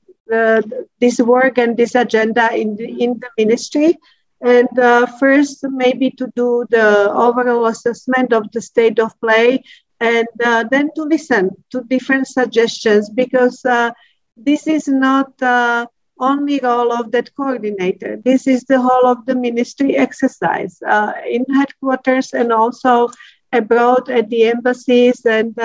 Speaker 2: this work and this agenda in the, in the ministry. And uh, first, maybe to do the overall assessment of the state of play and uh, then to listen to different suggestions because uh, this is not uh, only role of that coordinator. This is the whole of the ministry exercise uh, in headquarters and also abroad at the embassies. And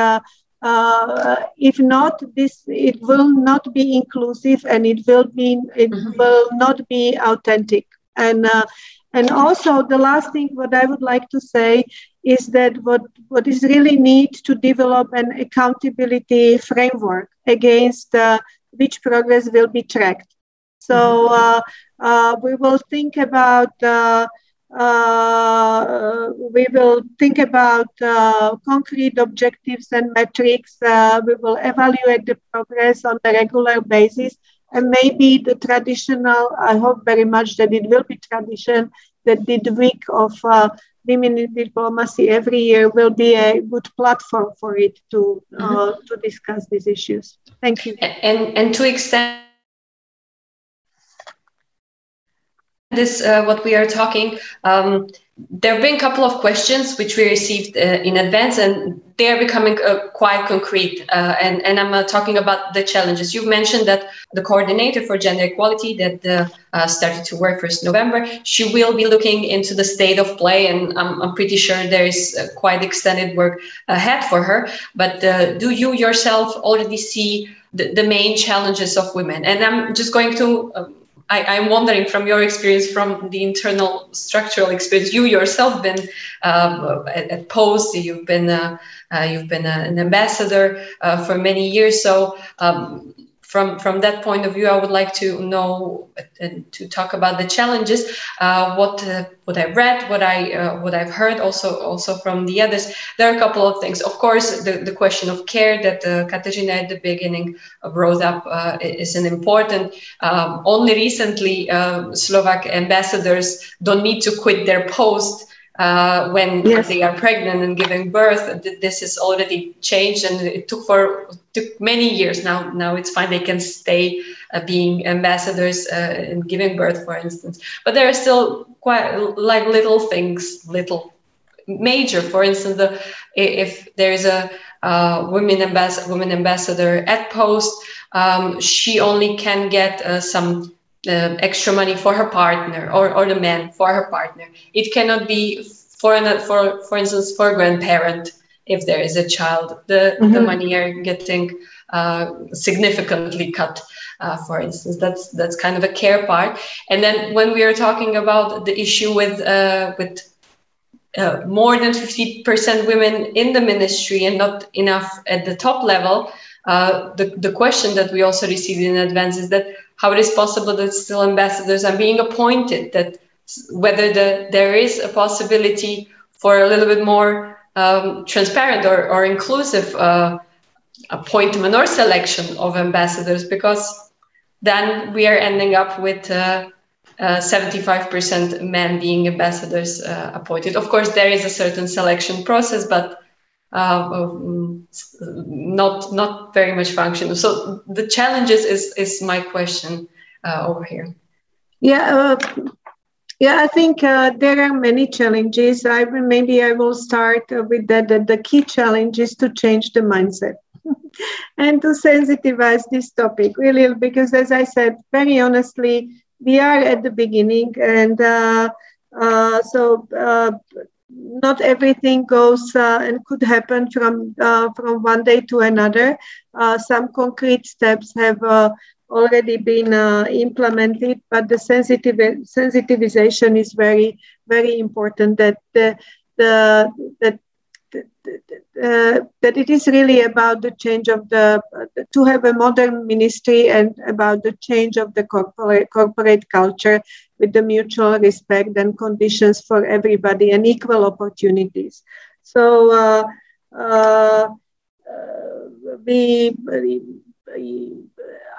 Speaker 2: uh, if not, this it will not be inclusive and it will be it mm-hmm. will not be authentic. And uh, and also the last thing what I would like to say is that what, what is really need to develop an accountability framework against uh, which progress will be tracked. So mm-hmm. uh, uh, we will think about uh, uh, we will think about uh, concrete objectives and metrics. we will evaluate the progress on a regular basis, and maybe the traditional. I hope very much that it will be tradition that the week of women in diplomacy every year will be a good platform for it to uh, mm-hmm. to discuss these issues. Thank you.
Speaker 1: And and to extend this uh, what we are talking um, there have been a couple of questions which we received uh, in advance and they are becoming uh, quite concrete uh, and, and i'm uh, talking about the challenges. You've mentioned that the coordinator for gender equality that uh, started to work first november she will be looking into the state of play and i'm, I'm pretty sure there is quite extended work ahead for her. But do you yourself already see the, the main challenges of women? And i'm just going to um, I, am wondering from your experience, from the internal structural experience, you yourself been um, at, at, Post, you've been uh, uh, you've been an ambassador uh, for many years. So um, from from that point of view, I would like to know and to talk about the challenges. Uh, what uh, what I read, what I uh, what I've heard, also also from the others. There are a couple of things. Of course, the, the question of care that uh, Katarzyna at the beginning brought up uh, is an important. Um, only recently, uh, Slovak ambassadors don't need to quit their post uh, when yes. they are pregnant and giving birth. This is already changed, and it took for took many years. Now, now it's fine. They can stay uh, being ambassadors uh, and giving birth, for instance. But there are still quite like little things, little major. For instance, the, if there is a uh, women ambassador, women ambassador at Post, um, she only can get uh, some uh, extra money for her partner or, or the man for her partner. It cannot be for an, for for instance for a grandparent if there is a child. The mm-hmm. the money are getting uh, significantly cut. Uh, for instance, that's that's kind of a care part. And then when we are talking about the issue with uh, with uh, more than 50% women in the ministry and not enough at the top level, uh, the, the question that we also received in advance is that how it is possible that still ambassadors are being appointed, that whether the, there is a possibility for a little bit more um, transparent or, or inclusive uh, appointment or selection of ambassadors, because then we are ending up with uh, uh, 75% men being ambassadors uh, appointed. Of course, there is a certain selection process, but um, not not very much functional. So the challenges is is my question uh, over here.
Speaker 2: Yeah. Uh, yeah, I think uh, there are many challenges. I maybe I will start with that. That the key challenge is to change the mindset and to sensitivize this topic really, because as I said, very honestly, we are at the beginning, and uh, uh, so not everything goes uh, and could happen from uh, from one day to another. Uh, some concrete steps have uh, already been uh, implemented, but the sensitization is very very important. That the the that uh, that it is really about the change of the to have a modern ministry and about the change of the corporate corporate culture with the mutual respect and conditions for everybody and equal opportunities. So uh, uh, we,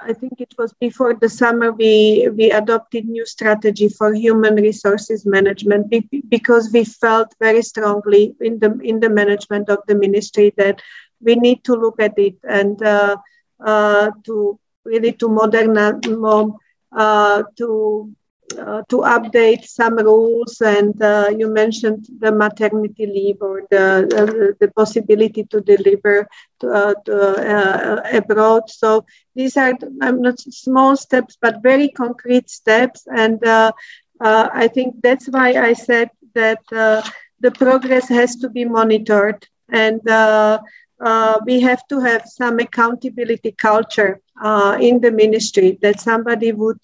Speaker 2: I think it was before the summer we we adopted new strategy for human resources management because we felt very strongly in the in the management of the ministry that we need to look at it and uh, uh, to really to modernize uh, to to update some rules and uh, you mentioned the maternity leave or the, uh, the possibility to deliver to, uh, to uh, abroad. So these are not small steps but very concrete steps. And uh, i think that's why i said that the progress has to be monitored. And we have to have some accountability culture in the ministry that somebody would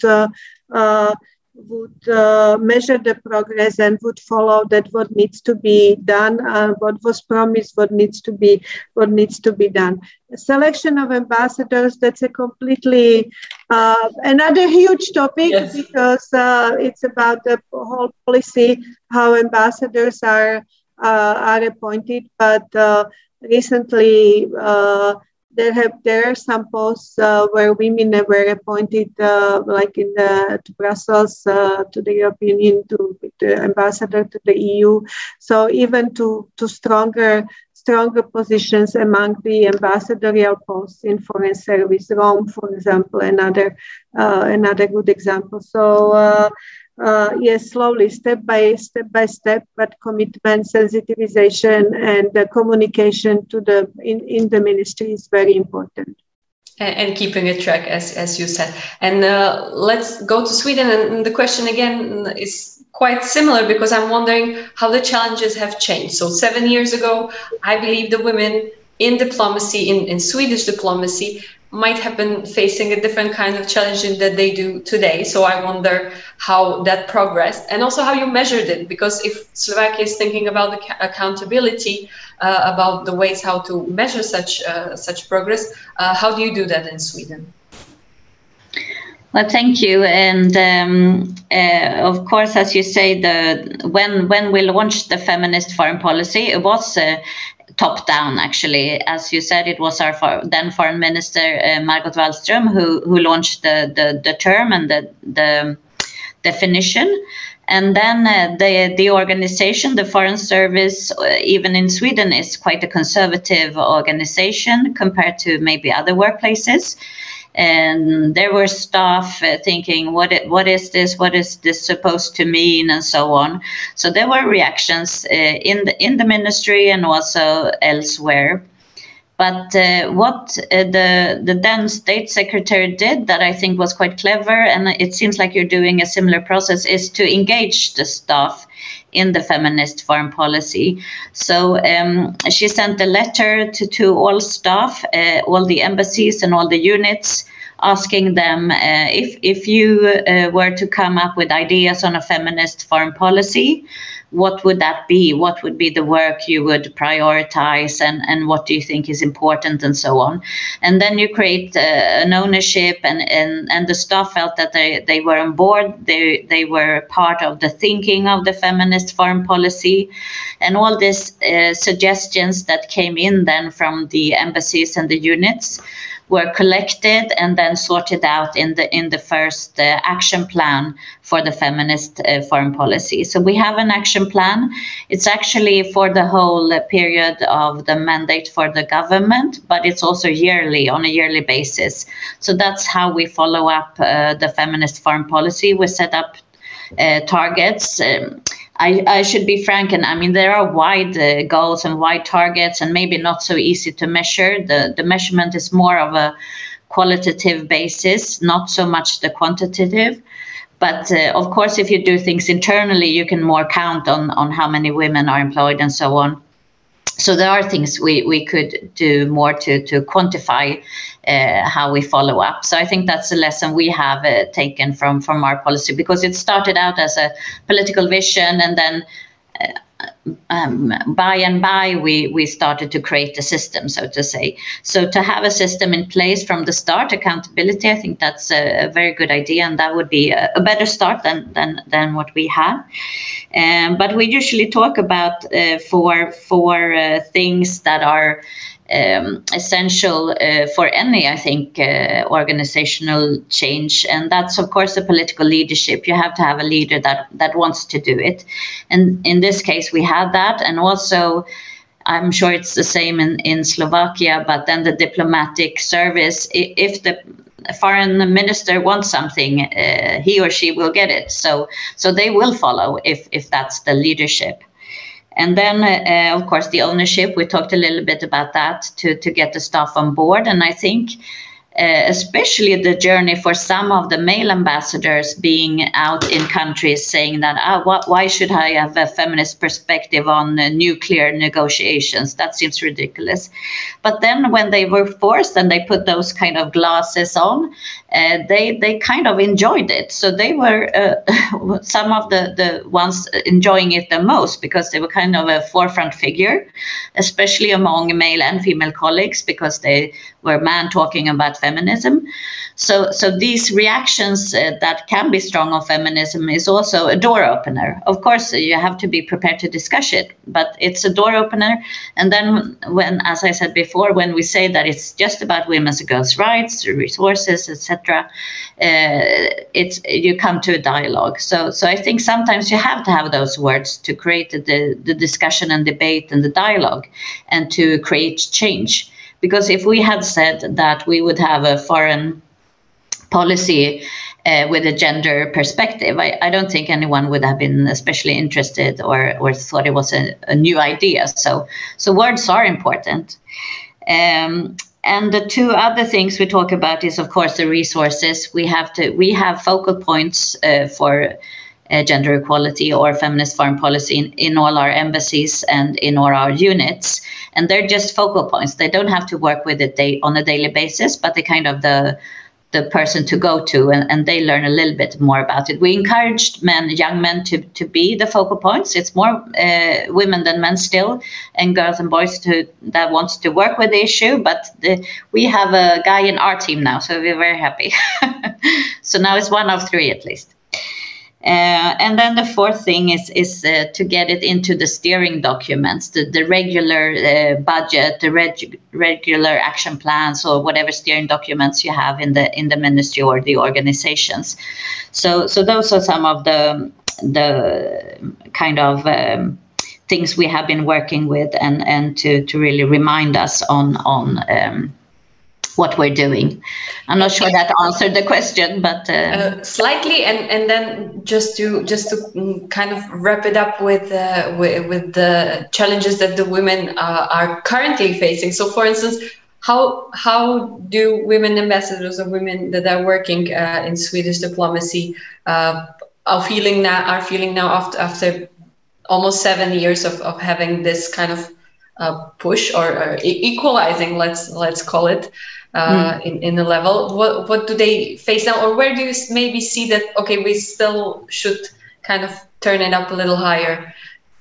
Speaker 2: would uh, measure the progress and would follow that what needs to be done, uh, what was promised, what needs to be what needs to be done. The selection of ambassadors that's a completely uh, another huge topic yes. because uh, it's about the whole policy how ambassadors are uh, are appointed, but uh, recently there have there are some posts uh, where women were appointed, uh, like in the to Brussels, uh, to the European Union, to the ambassador to the EU. So even to to stronger stronger positions among the ambassadorial posts in foreign service, Rome, for example, another uh, another good example. So. Uh, uh, yes, slowly, step by step by step, but commitment, sensitization, and the communication to the in, in the ministry is very important.
Speaker 1: And, and keeping a track, as as you said. And uh, let's go to Sweden. And the question again is quite similar because I'm wondering how the challenges have changed. So seven years ago, I believe the women in diplomacy, in, in Swedish diplomacy, might have been facing a different kind of challenge that they do today. So I wonder how that progressed and also how you measured it. Because if Slovakia is thinking about the accountability, uh, about the ways how to measure such uh, such progress, uh, how do you do that in Sweden?
Speaker 4: Well, thank you, and um, uh, of course, as you say, the when when we launched the feminist foreign policy, it was uh, top down actually. As you said it was our for, then foreign minister uh, margot wallström who who launched the the, the term and the the definition. And then uh, the the organization the foreign service uh, even in sweden is quite a conservative organization compared to maybe other workplaces and there were staff uh, thinking what it, what is this? What is this supposed to mean? and so on. So there were reactions uh, in the in the ministry and also elsewhere. But uh, what uh, the the then state secretary did that I think was quite clever, and it seems like you're doing a similar process, is to engage the staff in the feminist foreign policy. So um, she sent a letter to, to all staff, uh, all the embassies and all the units, asking them uh, if, if you uh, were to come up with ideas on a feminist foreign policy, what would that be? What would be the work you would prioritize, and, and what do you think is important, and so on? And then you create uh, an ownership, and, and, and the staff felt that they, they were on board, they, they were part of the thinking of the feminist foreign policy, and all these uh, suggestions that came in then from the embassies and the units were collected and then sorted out in the in the first uh, action plan for the feminist uh, foreign policy. So we have an action plan. It's actually for the whole uh, period of the mandate for the government, but it's also yearly on a yearly basis. So that's how we follow up uh, the feminist foreign policy. We set up uh, targets. Um, I, I, should be frank, and I mean there are wide uh, goals and wide targets, and maybe not so easy to measure. The the measurement is more of a qualitative basis, not so much the quantitative. But uh, of course, if you do things internally, you can more count on on how many women are employed and so on so there are things we, we could do more to, to quantify uh, how we follow up. So I think that's a lesson we have uh, taken from, from our policy because it started out as a political vision and then uh, um, by and by we we started to create a system so to say. So to have a system in place from the start accountability i think that's a, a very good idea and that would be a, a, better start than than than what we have. Um, but we usually talk about uh, for for uh, things that are um, essential uh, for any, I think, uh, organizational change, and that's of course the political leadership. You have to have a leader that that wants to do it, and in this case, we had that, and also. I'm sure it's the same in, in Slovakia, but then the diplomatic service, if the foreign minister wants something, uh, he or she will get it. So, so they will follow if if that's the leadership. And then, uh, of course, the ownership, we talked a little bit about that to, to get the staff on board. And I think uh, especially the journey for some of the male ambassadors being out in countries saying that, ah, wh- why should I have a feminist perspective on uh, nuclear negotiations? That seems ridiculous. But then when they were forced and they put those kind of glasses on, uh, they they kind of enjoyed it. So they were uh, some of the the ones enjoying it the most because they were kind of a forefront figure, especially among male and female colleagues because they were man talking about feminism. So, so these reactions uh, that can be strong on feminism is also a door opener. Of course, you have to be prepared to discuss it, but it's a door opener. And then, when, as I said before, when we say that it's just about women's and girls' rights, resources, etc., uh, it's you come to a dialogue. So, so I think sometimes you have to have those words to create the, the discussion and debate and the dialogue, and to create change. Because if we had said that we would have a foreign policy uh, with a gender perspective, I, I, don't think anyone would have been especially interested or, or thought it was a, a new idea. So, so words are important. Um, and the two other things we talk about is, of course, the resources. We have to we have focal points uh, for uh, gender equality or feminist foreign policy in, in all our embassies and in all our units and they're just focal points they don't have to work with it they, on a daily basis but they kind of the the person to go to and, and they learn a little bit more about it. We encouraged men, young men to, to be the focal points. It's more uh, women than men still and girls and boys to, that wants to work with the issue. But the, we have a guy in our team now, so we're very happy. so now it's one of three at least. Uh, and then the fourth thing is is uh, to get it into the steering documents, the, the regular uh, budget, the reg- regular action plans, or whatever steering documents you have in the in the ministry or the organizations. So so those are some of the the kind of um, things we have been working with, and and to to really remind us on on. Um, what we're doing. I'm not sure that answered the question, but uh, uh,
Speaker 1: slightly. And and then just to just to mm, kind of wrap it up with uh, with, with, the challenges that the women uh, are currently facing. So, for instance. How how do women ambassadors or women that are working uh, in Swedish diplomacy uh, are feeling now are feeling now after after almost seven years of, of having this kind of uh, push or, or, equalizing let's let's call it uh, mm. in, in the level what what do they face now or where do you maybe see that okay we still should kind of turn it up a little higher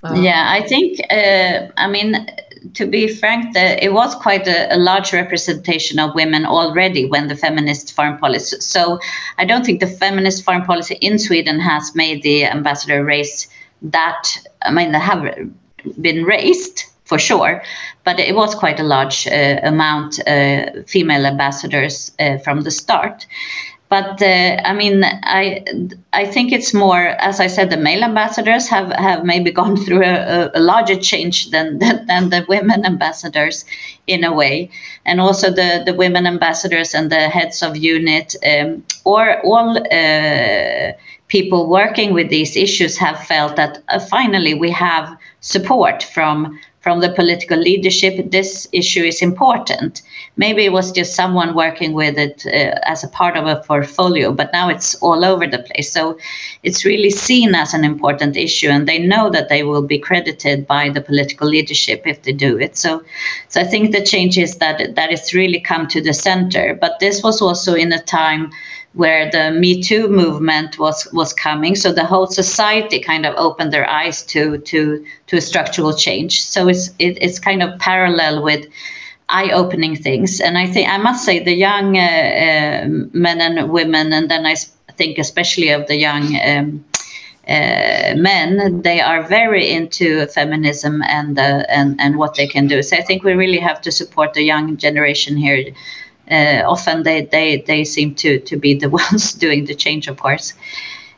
Speaker 4: um, yeah i think uh, i mean to be frank, the, it was quite a, a, large representation of women already when the feminist foreign policy. So I don't think the feminist foreign policy in Sweden has made the ambassador race that. I mean, they have been raised, for sure. But it was quite a large uh, amount uh, female ambassadors uh, from the start. But uh, I mean, I I think it's more, as I said, the male ambassadors have, have maybe gone through a, a larger change than, than, than the women ambassadors, in a way, and also the the women ambassadors and the heads of unit um, or all uh, people working with these issues have felt that uh, finally we have support from from the political leadership, this issue is important. Maybe it was just someone working with it uh, as a part of a portfolio, but now it's all over the place. So it's really seen as an important issue, and they know that they will be credited by the political leadership if they do it. So, so I think the change is that that it's really come to the center. But this was also in a time where the Me Too movement was was coming. So the whole society kind of opened their eyes to to to structural change. So it's it, it's kind of parallel with eye-opening things. And I think I must say the young uh, uh, men and women, and then I think especially of the young. Um, uh, men, they are very into feminism and uh, and and what they can do. So I think we really have to support the young generation here. Uh, often they, they they seem to to be the ones doing the change, of course.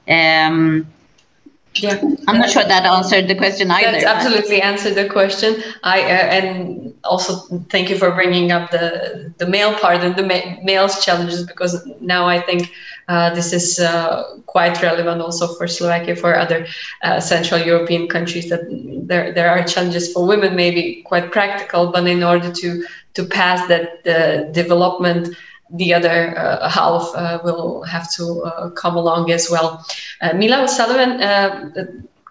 Speaker 4: Um,
Speaker 1: yeah,
Speaker 4: I'm not sure that answered the question either.
Speaker 1: That's absolutely answered the question. I uh, and also thank you for bringing up the the male part and the ma- male's challenges because now I think uh, this is uh, quite relevant also for Slovakia for other uh, Central European countries that there there are challenges for women maybe quite practical, but in order to to pass that development the other uh, half uh, will have to uh, come along as well. Uh, Mila O'Sullivan, uh,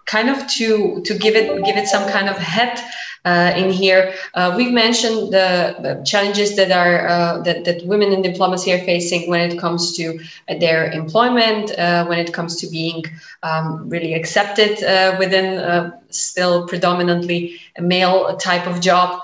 Speaker 1: kind of to to give it give it some kind of head uh, in here. we've mentioned the, challenges that are that, that women in diplomacy are facing when it comes to their employment, when it comes to being um, really accepted within still predominantly a male type of job.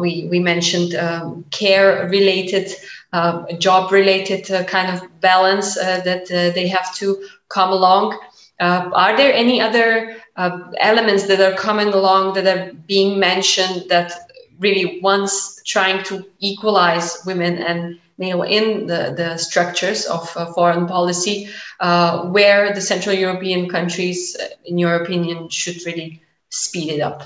Speaker 1: we we mentioned um, care related uh, job related uh, kind of balance uh, that they have to come along. are there any other elements that are coming along that are being mentioned that really once trying to equalize women and male in the, the structures of uh, foreign policy, uh, where the Central European countries, in your opinion, should really speed it up?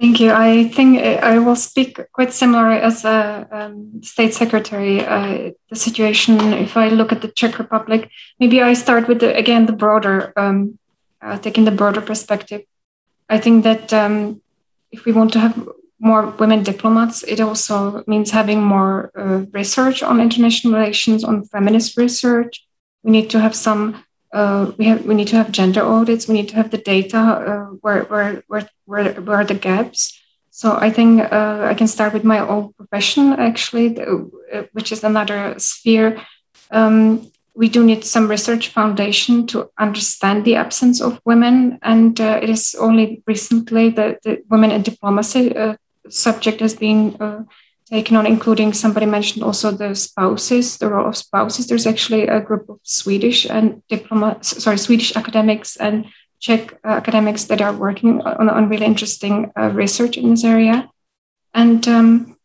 Speaker 5: Thank you. I think I will speak quite similar as a um, state secretary. Uh, the situation, if I look at the Czech Republic, maybe I start with the, again the broader, um, uh, taking the broader perspective. I think that um, if we want to have more women diplomats, it also means having more uh, research on international relations, on feminist research. We need to have some uh, we have we need to have gender audits. We need to have the data uh, where, where where where where are the gaps. So I think uh, I can start with my own profession actually, uh, which is another sphere. Um, we do need some research foundation to understand the absence of women, and uh, it is only recently that the women in diplomacy uh, subject has been taken on, including somebody mentioned also the spouses, the role of spouses. There's actually a group of Swedish and diplomats, sorry, Swedish academics and Czech uh, academics that are working on, on really interesting uh, research in this area. And um,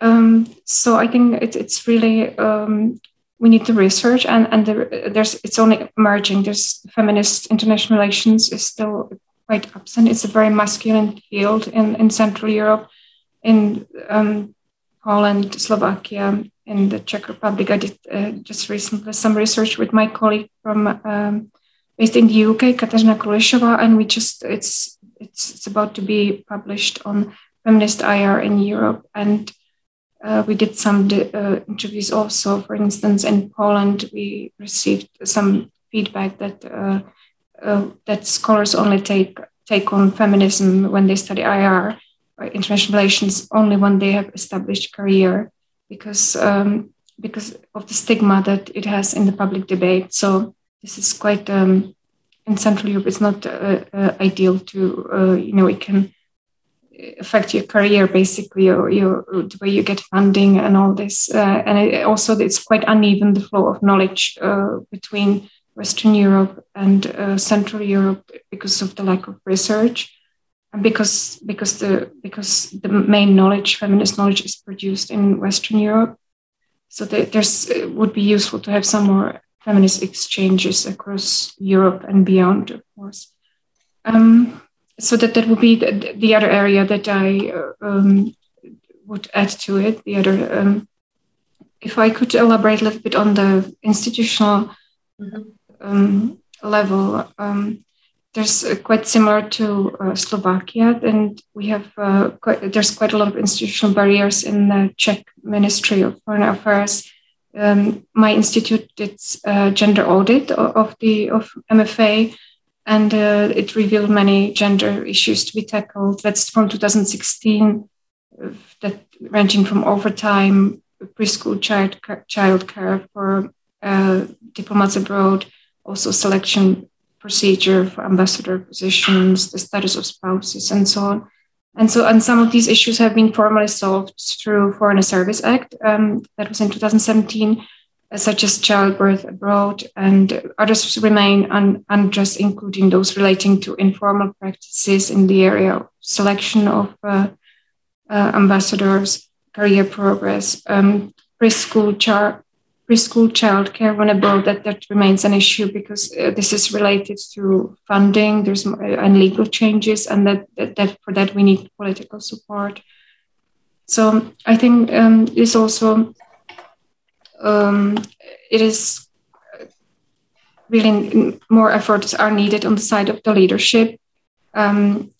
Speaker 5: um, so I think it, it's really um, we need the research and and the, there's it's only emerging. There's feminist international relations is still quite absent. It's a very masculine field in in Central Europe. In um, Poland, Slovakia, and the Czech Republic. I did uh, just recently some research with my colleague from um, based in the UK, Katarina Kuleshova, and we just it's it's it's about to be published on feminist IR in Europe, and uh, we did some uh, interviews also. For instance, in Poland, we received some feedback that uh, uh that scholars only take take on feminism when they study IR or international relations only when they have established career because um, because of the stigma that it has in the public debate. So this is quite um, in Central Europe. It's not uh, uh, ideal to you know it can affect your career basically or your the way you get funding and all this. Uh, and it also it's quite uneven the flow of knowledge uh, between Western Europe and uh, Central Europe because of the lack of research and because because the because the main knowledge, feminist knowledge, is produced in Western Europe. So there's would be useful to have some more feminist exchanges across Europe and beyond, of course. Um, so that that would be the, the other area that I uh, um, would add to it. The other, um, if I could elaborate a little bit on the institutional mm-hmm. level. Um, there's uh, quite similar to uh, Slovakia, and we have uh, quite, there's quite a lot of institutional barriers in the Czech Ministry of Foreign Affairs. Um, my institute did a gender audit of the of MFA, and uh, it revealed many gender issues to be tackled. That's from 2016, uh, that ranging from overtime, preschool child child care for uh, diplomats abroad, also selection procedure for ambassador positions, the status of spouses, and so on. And so, and some of these issues have been formally solved through Foreign Service Act um, that was in 2017, uh, such as childbirth abroad, and others remain un- unaddressed, including those relating to informal practices in the area of selection of uh, uh, ambassadors, career progress, um, preschool char- preschool childcare abroad that that remains an issue because uh, this is related to funding there's uh, and legal changes and that, that, that, for that we need political support. So i think um, this also um, it is really more efforts are needed on the side of the leadership. Um,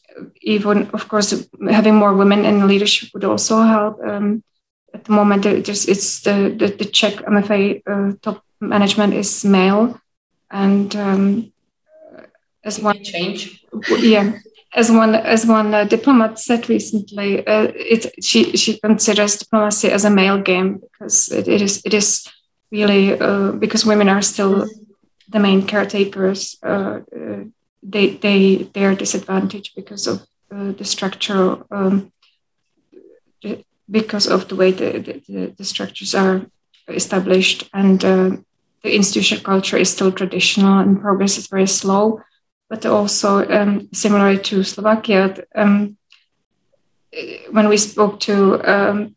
Speaker 5: even of course having more women in leadership would also help. Um, at the moment just it's the the, the Czech MFA uh, top management is male, and um, as one
Speaker 1: change,
Speaker 5: yeah, as one as one uh, diplomat said recently, uh, it she she considers diplomacy as a male game because it, it is it is really uh, because women are still the main caretakers. Uh, uh, they they they are disadvantaged because of the structural um, because of the way the, the, the structures are established and uh, the institutional culture is still traditional and progress is very slow. But also, um, similar to Slovakia, um, when we spoke to um,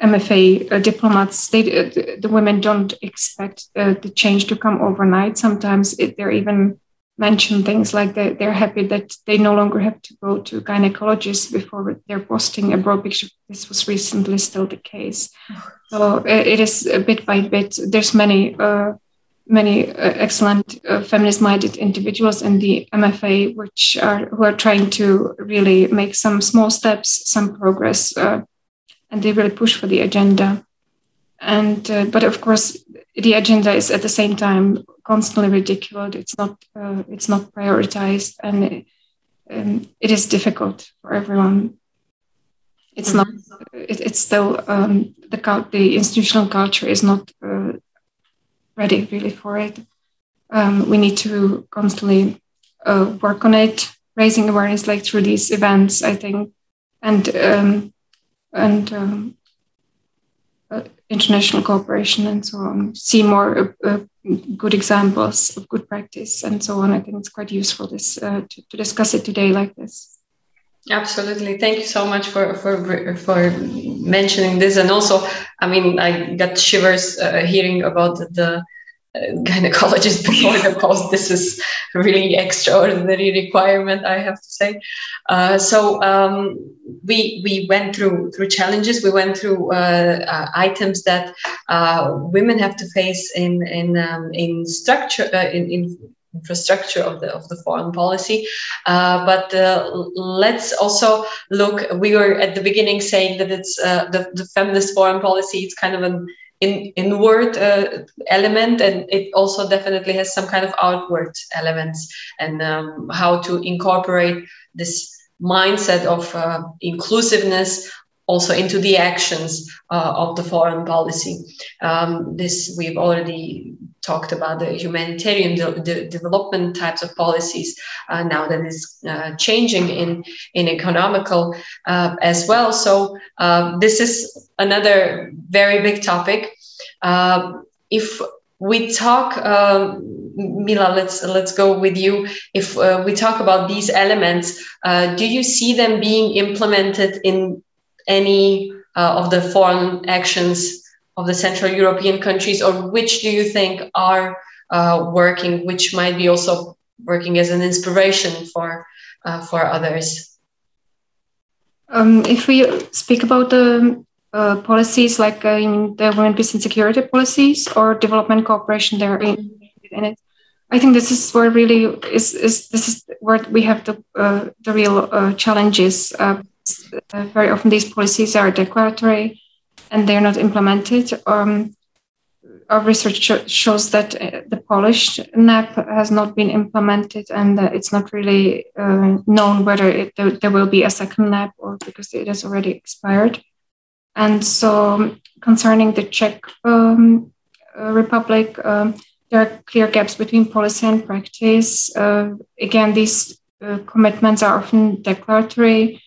Speaker 5: MFA uh, diplomats, they, uh, the women don't expect uh, the change to come overnight. Sometimes it, they're even mention things like that they're happy that they no longer have to go to gynecologists before they're posting abroad because this was recently still the case. So uh, it is bit by bit. There's many uh, many uh, excellent uh, feminist minded individuals in the mfa which are who are trying to really make some small steps some progress uh, and they really push for the agenda and uh, but of course the agenda is at the same time constantly ridiculed. It's not uh, it's not prioritized, and it, um, it is difficult for everyone. It's mm-hmm. not. It, it's still um, the the institutional culture is not uh, ready really for it. Um, we need to constantly uh, work on it, raising awareness like through these events. I think, and um, and um, uh, international cooperation and so on. See more uh, uh, good examples of good practice and so on. I think it's quite useful this uh, to, to, discuss it today like this.
Speaker 1: Absolutely, thank you so much for for for mentioning this, and also, I mean, I got shivers uh, hearing about the, the gynecologist before the post. This is really extraordinary requirement, I have to say. Uh, so um, we we went through through challenges. We went through uh, uh, items that uh, women have to face in in um, in structure uh, in, in infrastructure of the of the foreign policy. Uh, but uh, let's also look. We were at the beginning saying that it's uh, the the feminist foreign policy. It's kind of an in, inward uh, element and it also definitely has some kind of outward elements and um, how to incorporate this mindset of uh, inclusiveness also into the actions uh, of the foreign policy. Um, this we've already talked about the humanitarian de- de- development types of policies uh, now that is uh, changing in in economical uh, as well. So uh, this is another very big topic. Uh, if we talk um, Mila, let's let's go with you. If uh, we talk about these elements, do you see them being implemented in any of the foreign actions of the Central European countries, or which do you think are uh, working, which might be also working as an inspiration for uh, for others?
Speaker 5: Um, if we speak about the uh, policies like uh, in the women peace and security policies or development cooperation there in, in it i think this is where really is, is this is where we have the uh, the real uh, challenges very often these policies are declaratory and they're not implemented um, our research shows that the Polish NAP has not been implemented, and it's not really known whether it, there, will be a second NAP or because it has already expired. And so, concerning the Czech um, uh, Republic, um, there are clear gaps between policy and practice. Uh, again, these uh, commitments are often declaratory.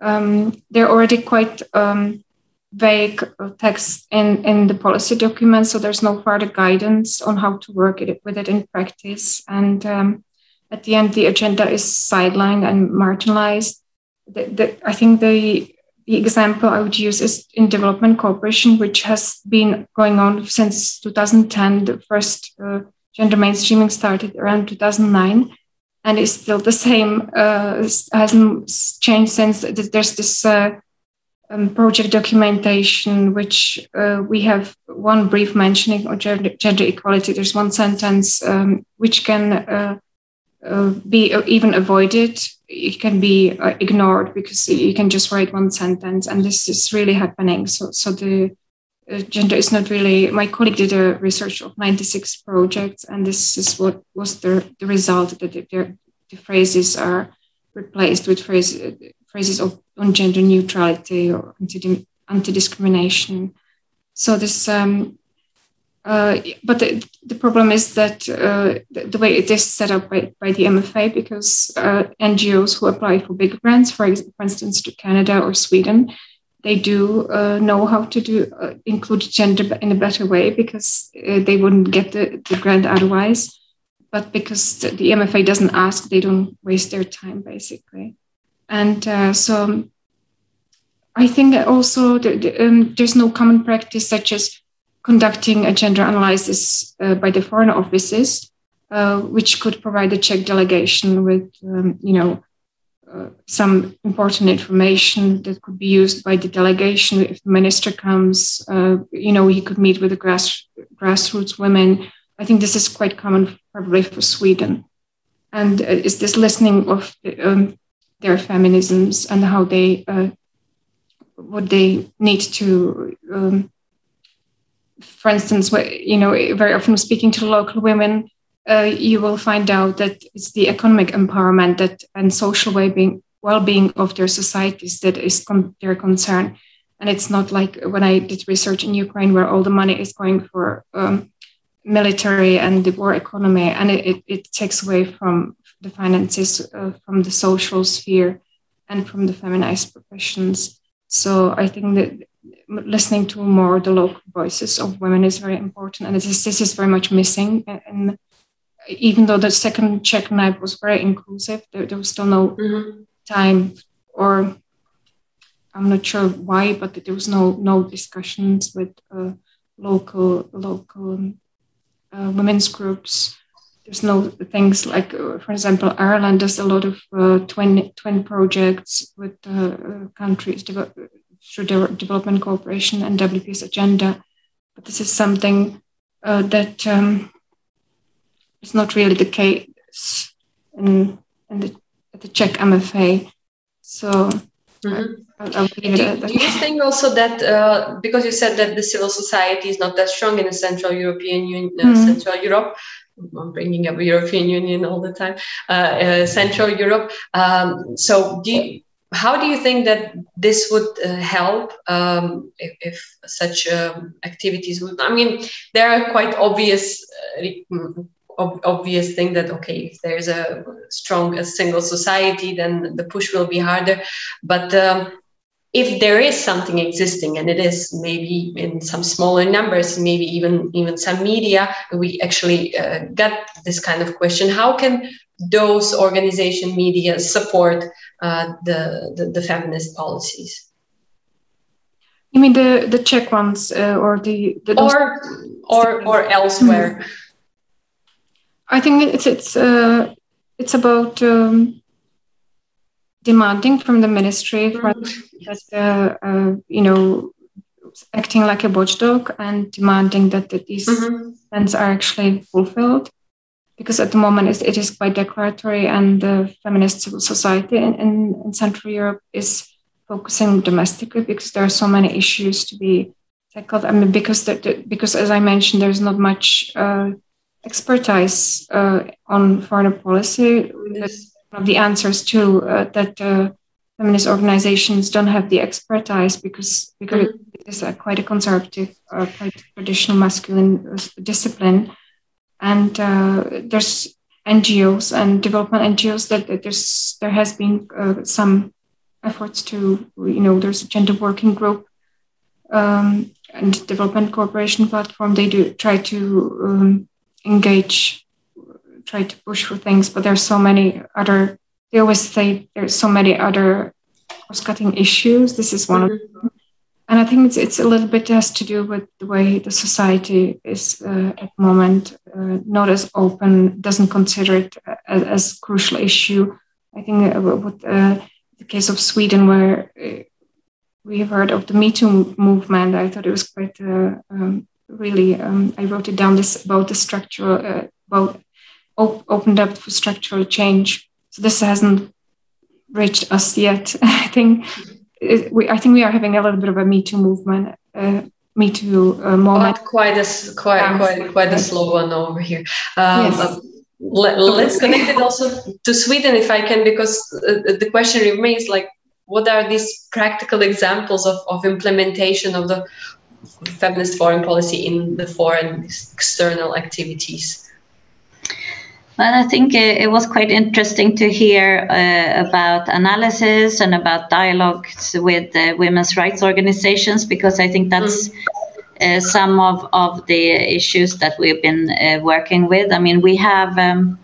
Speaker 5: Um, they're already quite um, vague text in, in the policy document, so there's no further guidance on how to work it, with it in practice. And um, at the end, the agenda is sidelined and marginalized. The, the, I think the, the example I would use is in development cooperation, which has been going on since 2010. The first uh, gender mainstreaming started around 2009 and is still the same, uh, hasn't changed since. There's this uh, um, project documentation, which uh, we have one brief mentioning of gender, gender equality. There's one sentence um, which can uh, uh, be even avoided. It can be uh, ignored because you can just write one sentence, and this is really happening. So, so the uh, gender is not really. My colleague did a research of 96 projects, and this is what was the, the result that the, the, the phrases are replaced with phrases phrases of on gender neutrality or anti anti discrimination. So this, um, uh, but the, the, problem is that uh, the, the, way it is set up by, by the MFA, because uh, NGOs who apply for big grants, for, for instance, to Canada or Sweden, they do uh, know how to do uh, include gender in a better way because uh, they wouldn't get the, the grant otherwise. But because the MFA doesn't ask, they don't waste their time basically. And uh, so I think also um, there's no common practice such as conducting a gender analysis uh, by the foreign offices, uh, which could provide the Czech delegation with, um, you know, uh, some important information that could be used by the delegation if the minister comes. Uh, you know, he could meet with the grass, grassroots women. I think this is quite common, probably for Sweden. And uh, is this listening of um, their feminisms and how they uh, what they need to um, for instance you know very often speaking to local women uh, you will find out that it's the economic empowerment that and social well-being well-being of their societies that is con- their concern. And it's not like when i did research in ukraine where all the money is going for um, military and the war economy and it, it, it takes away from the finances uh, from the social sphere and from the feminized professions. So I think that listening to more the local voices of women is very important, and this is, this is very much missing. And even though the second Czech night was very inclusive, there, there was still no mm-hmm. time, or I'm not sure why, but there was no no discussions with uh, local local uh, women's groups there's no things like, uh, for example, Ireland does a lot of uh, twin, twin projects with uh, countries de- through their development cooperation and WPS agenda. But this is something uh, that um, is not really the case in, in the, the Czech MFA. So Mm-hmm.
Speaker 1: Do, do, you think also that uh, because you said that the civil society is not that strong in the Central European Union, uh, mm-hmm. Central Europe, I'm bringing up European Union all the time, uh, uh, Central Europe. Um, so, do you, how do you think that this would uh, help um, if, if, such um, activities would? I mean, there are quite obvious. Uh, obvious thing that okay if there's a strong a single society then the push will be harder. But um, if there is something existing and it is maybe in some smaller numbers maybe even even some media we actually uh, got this kind of question how can those organization media support uh, the, the, the feminist policies?
Speaker 5: You mean the the czech ones uh, or the, the
Speaker 1: or or or elsewhere. Mm-hmm.
Speaker 5: I think it's it's uh, it's about um, demanding from the ministry for mm-hmm. uh, uh, you know acting like a watchdog and demanding that, that these mm-hmm. plans are actually fulfilled because at the moment it is quite declaratory and the feminist civil society in, in, in, central europe is focusing domestically because there are so many issues to be tackled i mean because the, the, because as i mentioned there's not much uh, expertise uh, on foreign policy one of the answers too uh, that uh, feminist organizations don't have the expertise because because mm-hmm. is a quite a conservative, uh, quite traditional masculine discipline, and uh, there's NGOs and development NGOs that, that there's there has been uh, some efforts to you know there's a gender working group um, and development cooperation platform. They do try to um, engage, try to push for things, but there's so many other. They always say there's so many other cross-cutting issues. This is one mm-hmm. of them. And I think it's, it's a little bit has to do with the way the society is uh, at the moment, uh, not as open, doesn't consider it as, as crucial issue. I think uh, with uh, the case of Sweden, where uh, we have heard of the Me Too movement, I thought it was quite uh, um, really. Um, I wrote it down this about the structural, about op- opened up for structural change. So this hasn't reached us yet. I think we, I think we are having a little bit of a Me Too movement. Uh, Me Too uh, moment.
Speaker 1: Not quite a quite quite quite a slow one over here. Um, yes. Um, let, us connect it also to Sweden, if I can, because uh, the question remains like, what are these practical examples of, of implementation of the feminist foreign policy in the foreign external activities?
Speaker 4: Well, I think it, was quite interesting to hear uh, about analysis and about dialogues with uh, women's rights organizations because I think that's mm. uh, some of, of the issues that we've been uh, working with. I mean, we have um,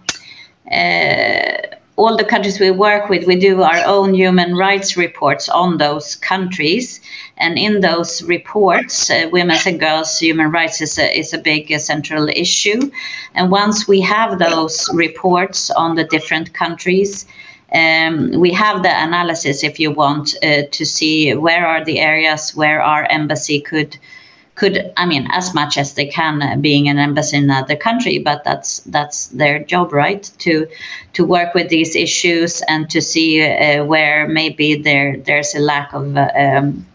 Speaker 4: uh, all the countries we work with, we do our own human rights reports on those countries. And in those reports, uh, women's and girls' human rights is a, is a big uh, central issue. And once we have those reports on the different countries, um, we have the analysis, if you want, uh, to see where are the areas where our embassy could could i mean as much as they can uh, being an embassy in another country but that's that's their job right to to work with these issues and to see uh, where maybe there there's a lack of uh, um,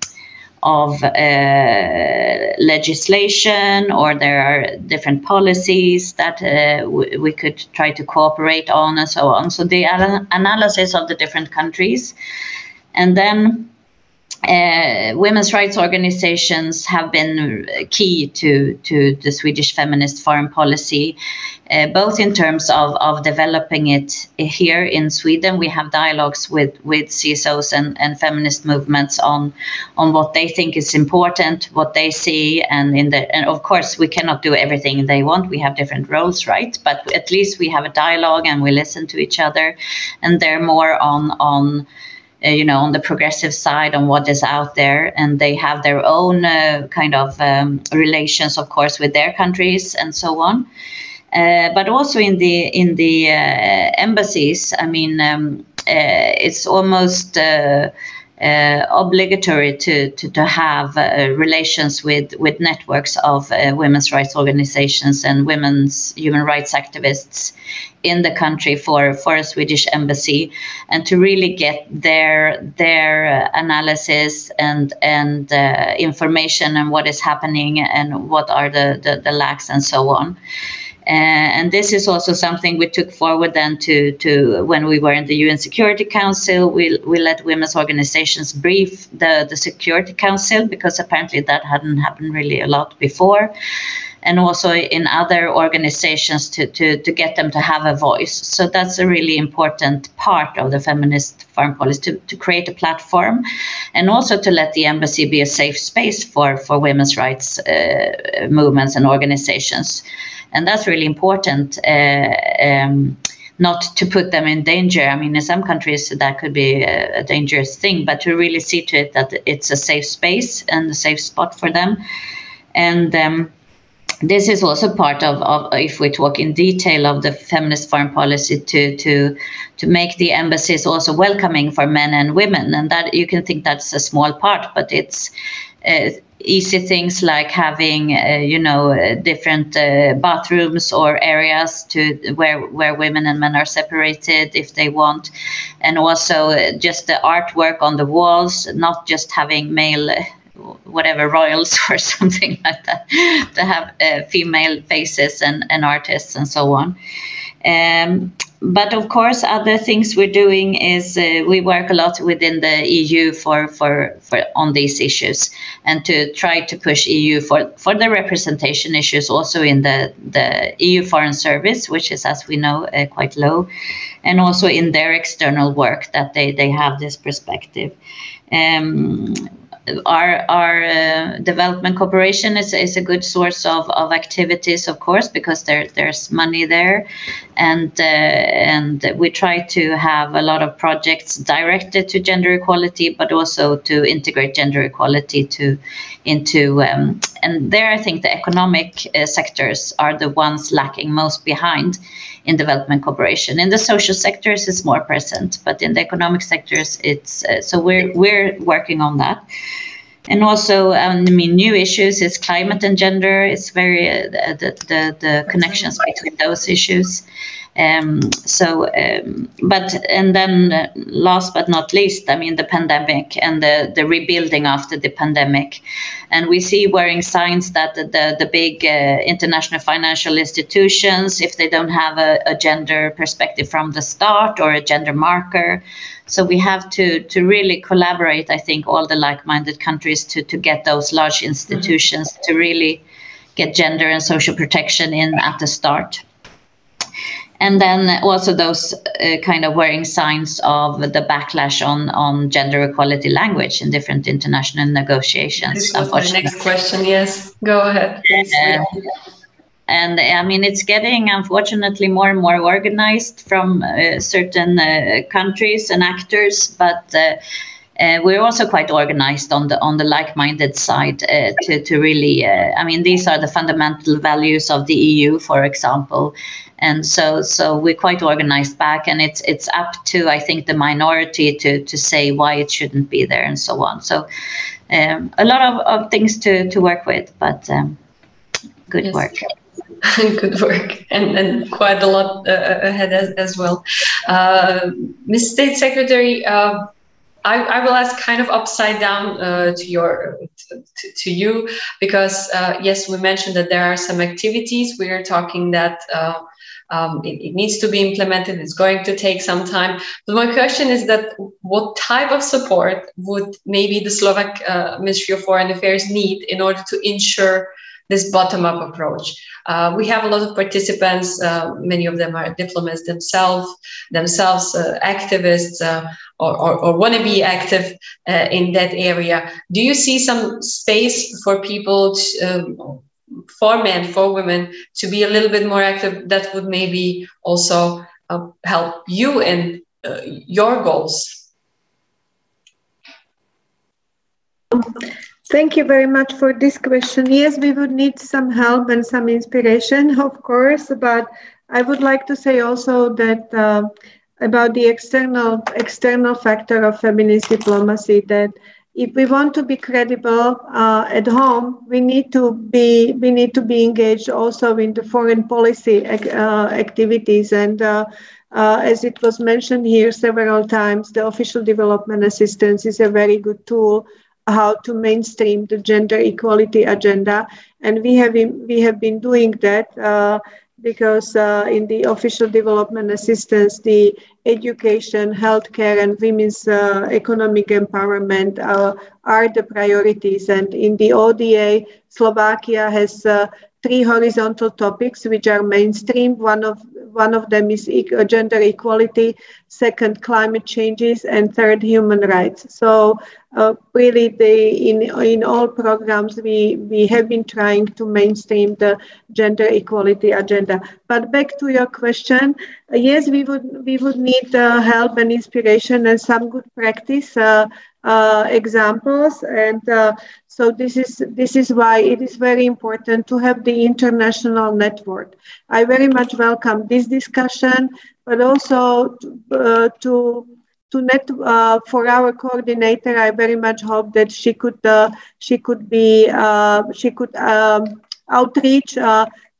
Speaker 4: of uh, legislation or there are different policies that uh, we could try to cooperate on and so on. So the analysis of the different countries. And then uh, women's rights organizations have been key to, to the Swedish feminist foreign policy, uh, both in terms of, of developing it here in Sweden. We have dialogues with, with CSOs and, and feminist movements on, on what they think is important, what they see, and in the and of course we cannot do everything they want. We have different roles, right? But at least we have a dialogue and we listen to each other, and they're more on on uh, you know, on the progressive side on what is out there, and they have their own uh, kind of um, relations, of course, with their countries and so on. Uh, but also in the in the uh, embassies, I mean, um, uh, it's almost uh, obligatory to, to, to have uh, relations with, with networks of uh, women's rights organizations and women's human rights activists in the country for, for a Swedish embassy and to really get their their analysis and and uh, information and what is happening and what are the, the, the lacks and so on. Uh, and this is also something we took forward then to, to when we were in the UN Security Council. We, we let women's organizations brief the, the Security Council because apparently that hadn't happened really a lot before. And also in other organizations to, to, to get them to have a voice. So that's a really important part of the feminist foreign policy to, to create a platform and also to let the embassy be a safe space for, for women's rights uh, movements and organizations and that's really important. Uh, um, not to put them in danger. I mean, in some countries that could be a, dangerous thing, but to really see to it that it's a safe space and a safe spot for them. And um, this is also part of, of, if we talk in detail of the feminist foreign policy to to to make the embassies also welcoming for men and women, and that you can think that's a small part, but it's. Uh, easy things like having uh, you know uh, different uh, bathrooms or areas to where where women and men are separated if they want. And also uh, just the artwork on the walls not just having male whatever royals or something like that to have uh, female faces and, and artists and so on Um, but of course, other things we're doing is uh, we work a lot within the EU for, for, for on these issues, and to try to push EU for, for the representation issues also in the, the EU Foreign Service, which is, as we know, uh, quite low, and also in their external work that they, they have this perspective. Um, our our uh, development cooperation is, is a good source of, of activities, of course, because there there's money there, and uh, and we try to have a lot of projects directed to gender equality, but also to integrate gender equality to into um, and there I think the economic uh, sectors are the ones lacking most behind in development cooperation. In the social sectors, it's more present, but in the economic sectors, it's uh, so we're we're working on that. And also, um, I mean, new issues is climate and gender. It's very uh, the, the the connections between those issues. Um, so, um, but and then uh, last but not least, I mean the pandemic and the the rebuilding after the pandemic, and we see worrying signs that the the, the big uh, international financial institutions, if they don't have a, a gender perspective from the start or a gender marker, so we have to to really collaborate. I think all the like-minded countries to to get those large institutions mm-hmm. to really get gender and social protection in at the start and then also those uh, kind of worrying signs of the backlash on on gender equality language in different international negotiations.
Speaker 1: This was my next question. Yes, go ahead. Uh,
Speaker 4: and I mean, it's getting unfortunately more and more organized from uh, certain uh, countries and actors, but. Uh, uh, we're also quite organized on the on the like-minded side uh, to to really. Uh, I mean, these are the fundamental values of the EU, for example, and so so we're quite organized back and it's it's up to i think the minority to to say why it shouldn't be there and so on. So um, a lot of, of things to to work with but um, good yes. work.
Speaker 1: Good work. And, and quite a lot uh, ahead as, as well. Uh, ms state secretary uh, I, I, will ask kind of upside down uh, to your to, to you because uh, yes we mentioned that there are some activities. We are talking that uh, um, it, it, needs to be implemented. It's going to take some time. But my question is that what type of support would maybe the Slovak uh, Ministry of Foreign Affairs need in order to ensure this bottom-up approach? Uh, we have a lot of participants. Uh, many of them are diplomats themselves, themselves uh, activists uh, or, or, or want to be active uh, in that area. Do you see some space for people to, um, for men, for women to be a little bit more active, that would maybe also uh, help you in uh, your goals.
Speaker 2: Thank you very much for this question. Yes, we would need some help and some inspiration, of course, but I would like to say also that uh, about the external external factor of feminist diplomacy that if we want to be credible uh, at home, we need to be we need to be engaged also in the foreign policy uh, activities. And uh, uh, as it was mentioned here several times, the official development assistance is a very good tool how to mainstream the gender equality agenda, and we have been, we have been doing that uh, because uh, in the official development assistance, the education, healthcare, and women's uh, economic empowerment uh, are the priorities. And in the ODA, Slovakia has uh, three horizontal topics which are mainstream. One of one of them is e- gender equality, second climate changes, and third human rights. So uh, really, the, in in all programs we we have been trying to mainstream the gender equality agenda. But back to your question, uh, yes, we would we would need uh, help and inspiration and some good practice. Uh, uh, examples and uh, so this is this is why it is very important to have the international network i very much welcome this discussion but also to, to to net uh, for our coordinator i very much hope that she could uh, she could be uh, she could um, outreach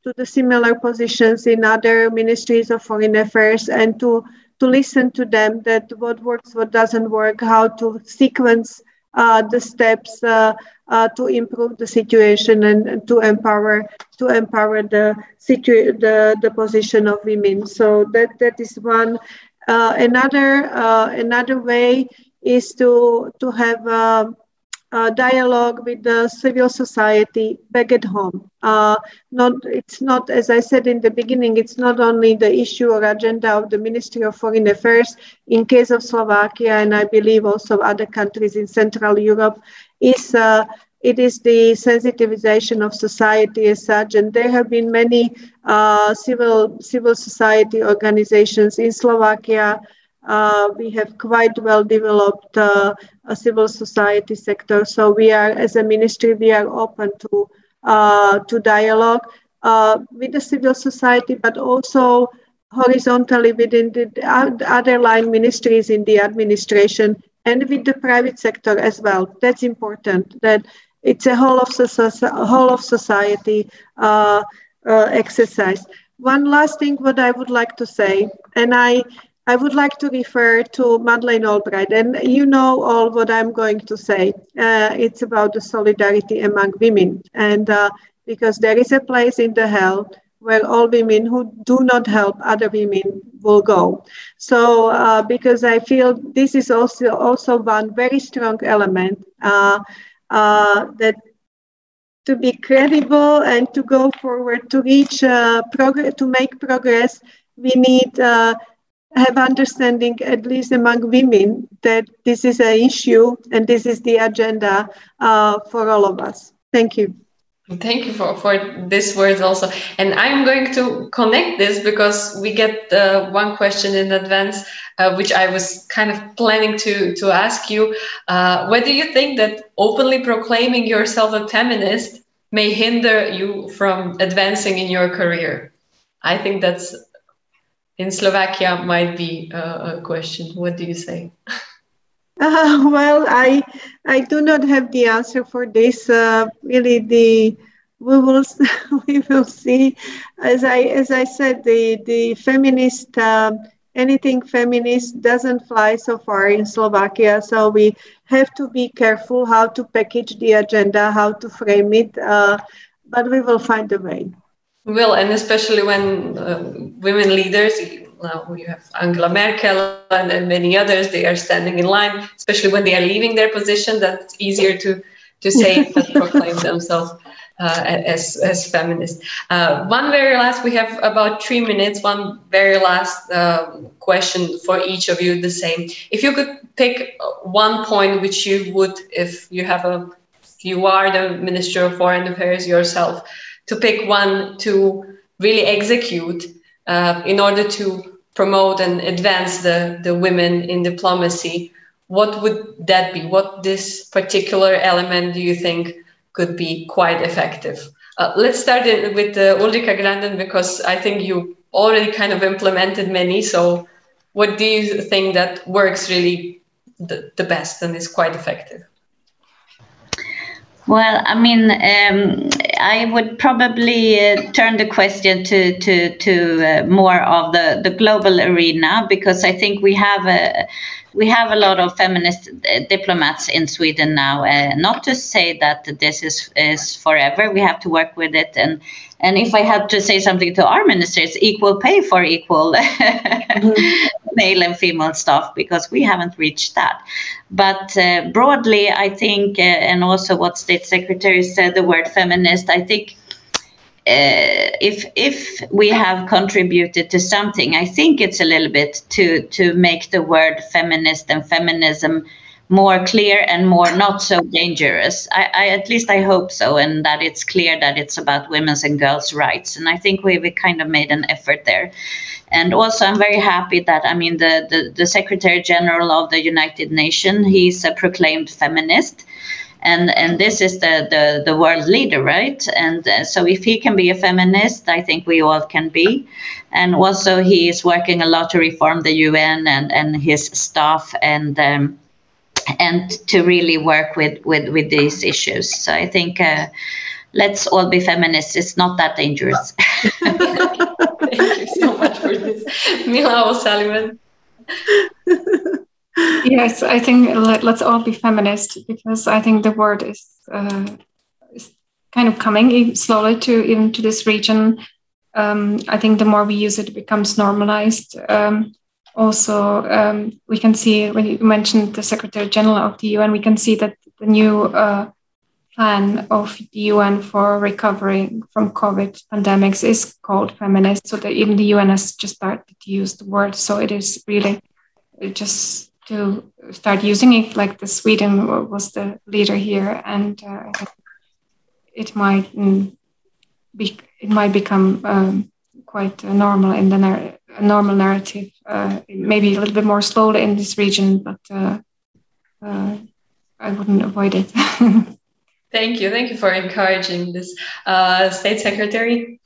Speaker 2: to the similar positions in other ministries of foreign affairs and to to listen to them that what works, what doesn't work, how to sequence uh, the steps uh, uh, to improve the situation and, and, to empower to empower the situ- the the position of women. So that that is one. Uh, another another way is to to have a, uh, dialogue with the civil society back at home. Uh, not, it's not, as I said in the beginning, it's not only the issue or agenda of the Ministry of Foreign Affairs. In case of Slovakia, and I believe also other countries in Central Europe, is uh, it is the sensitization of society as such, and there have been many uh, civil civil society organizations in Slovakia uh, we have quite well developed uh, a civil society sector. So we are, as a ministry, we are open to uh, to dialogue uh, with the civil society, but also horizontally within the other line ministries in the administration and with the private sector as well. That's important. That it's a whole of society, whole of society uh, uh, exercise. One last thing, what I would like to say, and I I would like to refer to Madeleine Albright, and you know all what I'm going to say. Uh, it's about the solidarity among women, and uh, because there is a place in the hell where all women who do not help other women will go. So, uh, because I feel this is also also one very strong element uh, uh, that to be credible and to go forward to reach uh, progress to make progress, we need have understanding, at least among women, that this is an issue and this is the agenda uh, for all of us. Thank you.
Speaker 1: Thank you for, for this words also. And I'm going to connect this because we get uh, one question in advance, uh, which I was kind of planning to, to ask you. Uh, whether you think that openly proclaiming yourself a feminist may hinder you from advancing in your career? I think that's in Slovakia might be a, a question. What do you say?
Speaker 2: Uh, well, I I do not have the answer for this. Uh, really, the we will we will see. As I as I said, the the feminist uh, anything feminist doesn't fly so far in Slovakia. So we have to be careful how to package the agenda, how to frame it. Uh, but we will find a way.
Speaker 1: Will and especially when uh, women leaders, now you have Angela Merkel and, and many others, they are standing in line, especially when they are leaving their position. That's easier to to say that proclaim themselves uh, as as feminists. Uh, one very last, we have about three minutes. One very last uh, question for each of you, the same. If you could pick one point which you would, if you have a, you are the Minister of Foreign Affairs yourself to pick one to really execute uh, in order to promote and advance the, the women in diplomacy, what would that be? What this particular element do you think could be quite effective? Uh, let's start with uh, Ulrika Granden because I think you already kind of implemented many. So, what do you think that works really the, the best and is quite effective?
Speaker 4: Well, I mean, um, I would probably uh, turn the question to to to uh, more of the the global arena because I think we have a we have a lot of feminist uh, diplomats in Sweden now. Uh, not to say that this is is forever. We have to work with it and and if I had to say something to our ministers, equal pay for equal mm-hmm. Male and female staff, because we haven't reached that. But uh, broadly, I think, uh, and also what State Secretary said, the word feminist, I think. Uh, if if we have contributed to something, I think it's a little bit to to make the word feminist and feminism more clear and more not so dangerous. I, I, at least I hope so, and that it's clear that it's about women's and girls' rights. And I think we, we kind of made an effort there. And also, I'm very happy that I mean the the, the Secretary General of the United Nations, he's a proclaimed feminist. And, and this is the, the, the world leader, right? And uh, so if he can be a feminist, I think we all can be. And also, he is working a lot to reform the UN and, and his staff and um, and to really work with with with these issues. So I think uh, let's all be feminists. It's not that dangerous.
Speaker 1: Thank you so much for this, Mila O'Sullivan.
Speaker 5: yes, I think let, us all be feminist because I think the word is, uh, is kind of coming slowly to even to this region. Um, I think the more we use it, it becomes normalized. Um, also, um, we can see when you mentioned the Secretary General of the UN, we can see that the new uh, plan of the UN for recovering from COVID pandemics is called feminist. So that even the UN has just started to use the word. So it is really just to start using it. Like the Sweden was the leader here, and uh, it might mm, be it might become um, quite normal in the normal narrative. Uh, maybe a little bit more slowly in this region, but uh, uh I wouldn't avoid it.
Speaker 1: Thank you. Thank you for encouraging this, uh, State Secretary.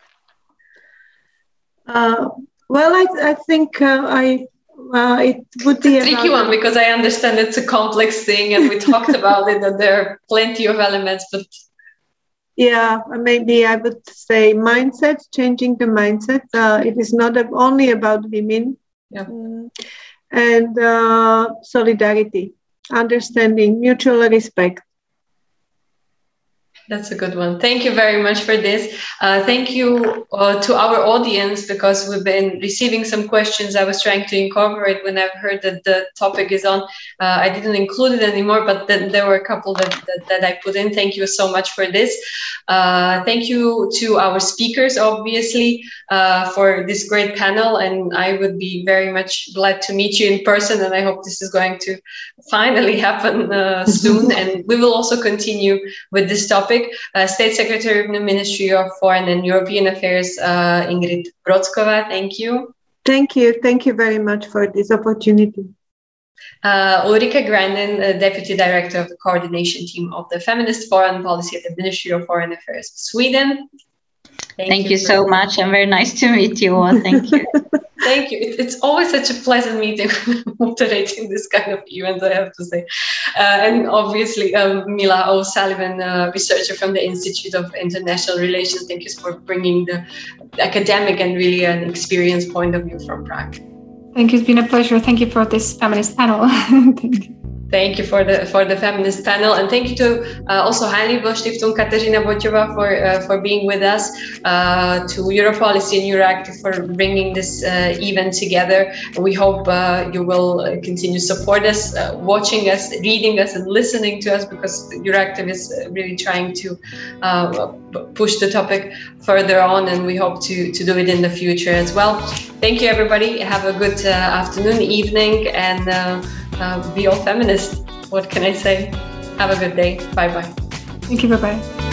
Speaker 2: Uh, well, I, I think uh, I uh, it would be
Speaker 1: a tricky one because I understand it's a complex thing, and we talked about it, and there are plenty of elements. But
Speaker 2: yeah, maybe I would say mindset, changing the mindset. Uh, it is not only about women,
Speaker 1: yeah. Mm.
Speaker 2: and uh, solidarity, understanding, mutual respect.
Speaker 1: That's a good one. Thank you very much for this. Uh, thank you uh, to our audience because we've been receiving some questions I was trying to incorporate when I've heard that the topic is on. Uh, I didn't include it anymore, but then there were a couple that, that, that I put in. Thank you so much for this. Uh, thank you to our speakers, obviously, uh, for this great panel. And I would be very much glad to meet you in person. And I hope this is going to finally happen uh, soon. and we will also continue with this topic topic. Uh, State Secretary of the Ministry of Foreign and European Affairs, uh, Ingrid Brocková. Thank you.
Speaker 2: Thank you. Thank you very much for this opportunity.
Speaker 1: Uh, Ulrika Grandin, uh, Deputy Director of the Coordination Team of the Feminist Foreign Policy at the Ministry of Foreign Affairs, of Sweden.
Speaker 4: Thank, Thank you, you so much and very nice to meet you all. Thank you.
Speaker 1: Thank you. it's always such a pleasant meeting moderating this kind of event, I have to say. Uh, and obviously, um, Mila O'Sullivan, uh, researcher from the Institute of International Relations, thank you for bringing the academic and really an experienced point of view from Prague.
Speaker 5: Thank you. It's been a pleasure. Thank you for this feminist panel. thank you.
Speaker 1: Thank you for the for the feminist panel, and thank you to uh, also Heinrich Stiftung Katarzyna Bociova for uh, for being with us, uh, to Europolicy and Euractiv for bringing this uh, event together. We hope uh, you will uh, continue to support us, watching us, reading us, and listening to us because Euractiv is really trying to push the topic further on, and we hope to to do it in the future as well. Thank you, everybody. Have a good afternoon, evening, and Um, be all feminist. What can I say? Have a good day. Bye bye.
Speaker 5: Thank you. Bye bye.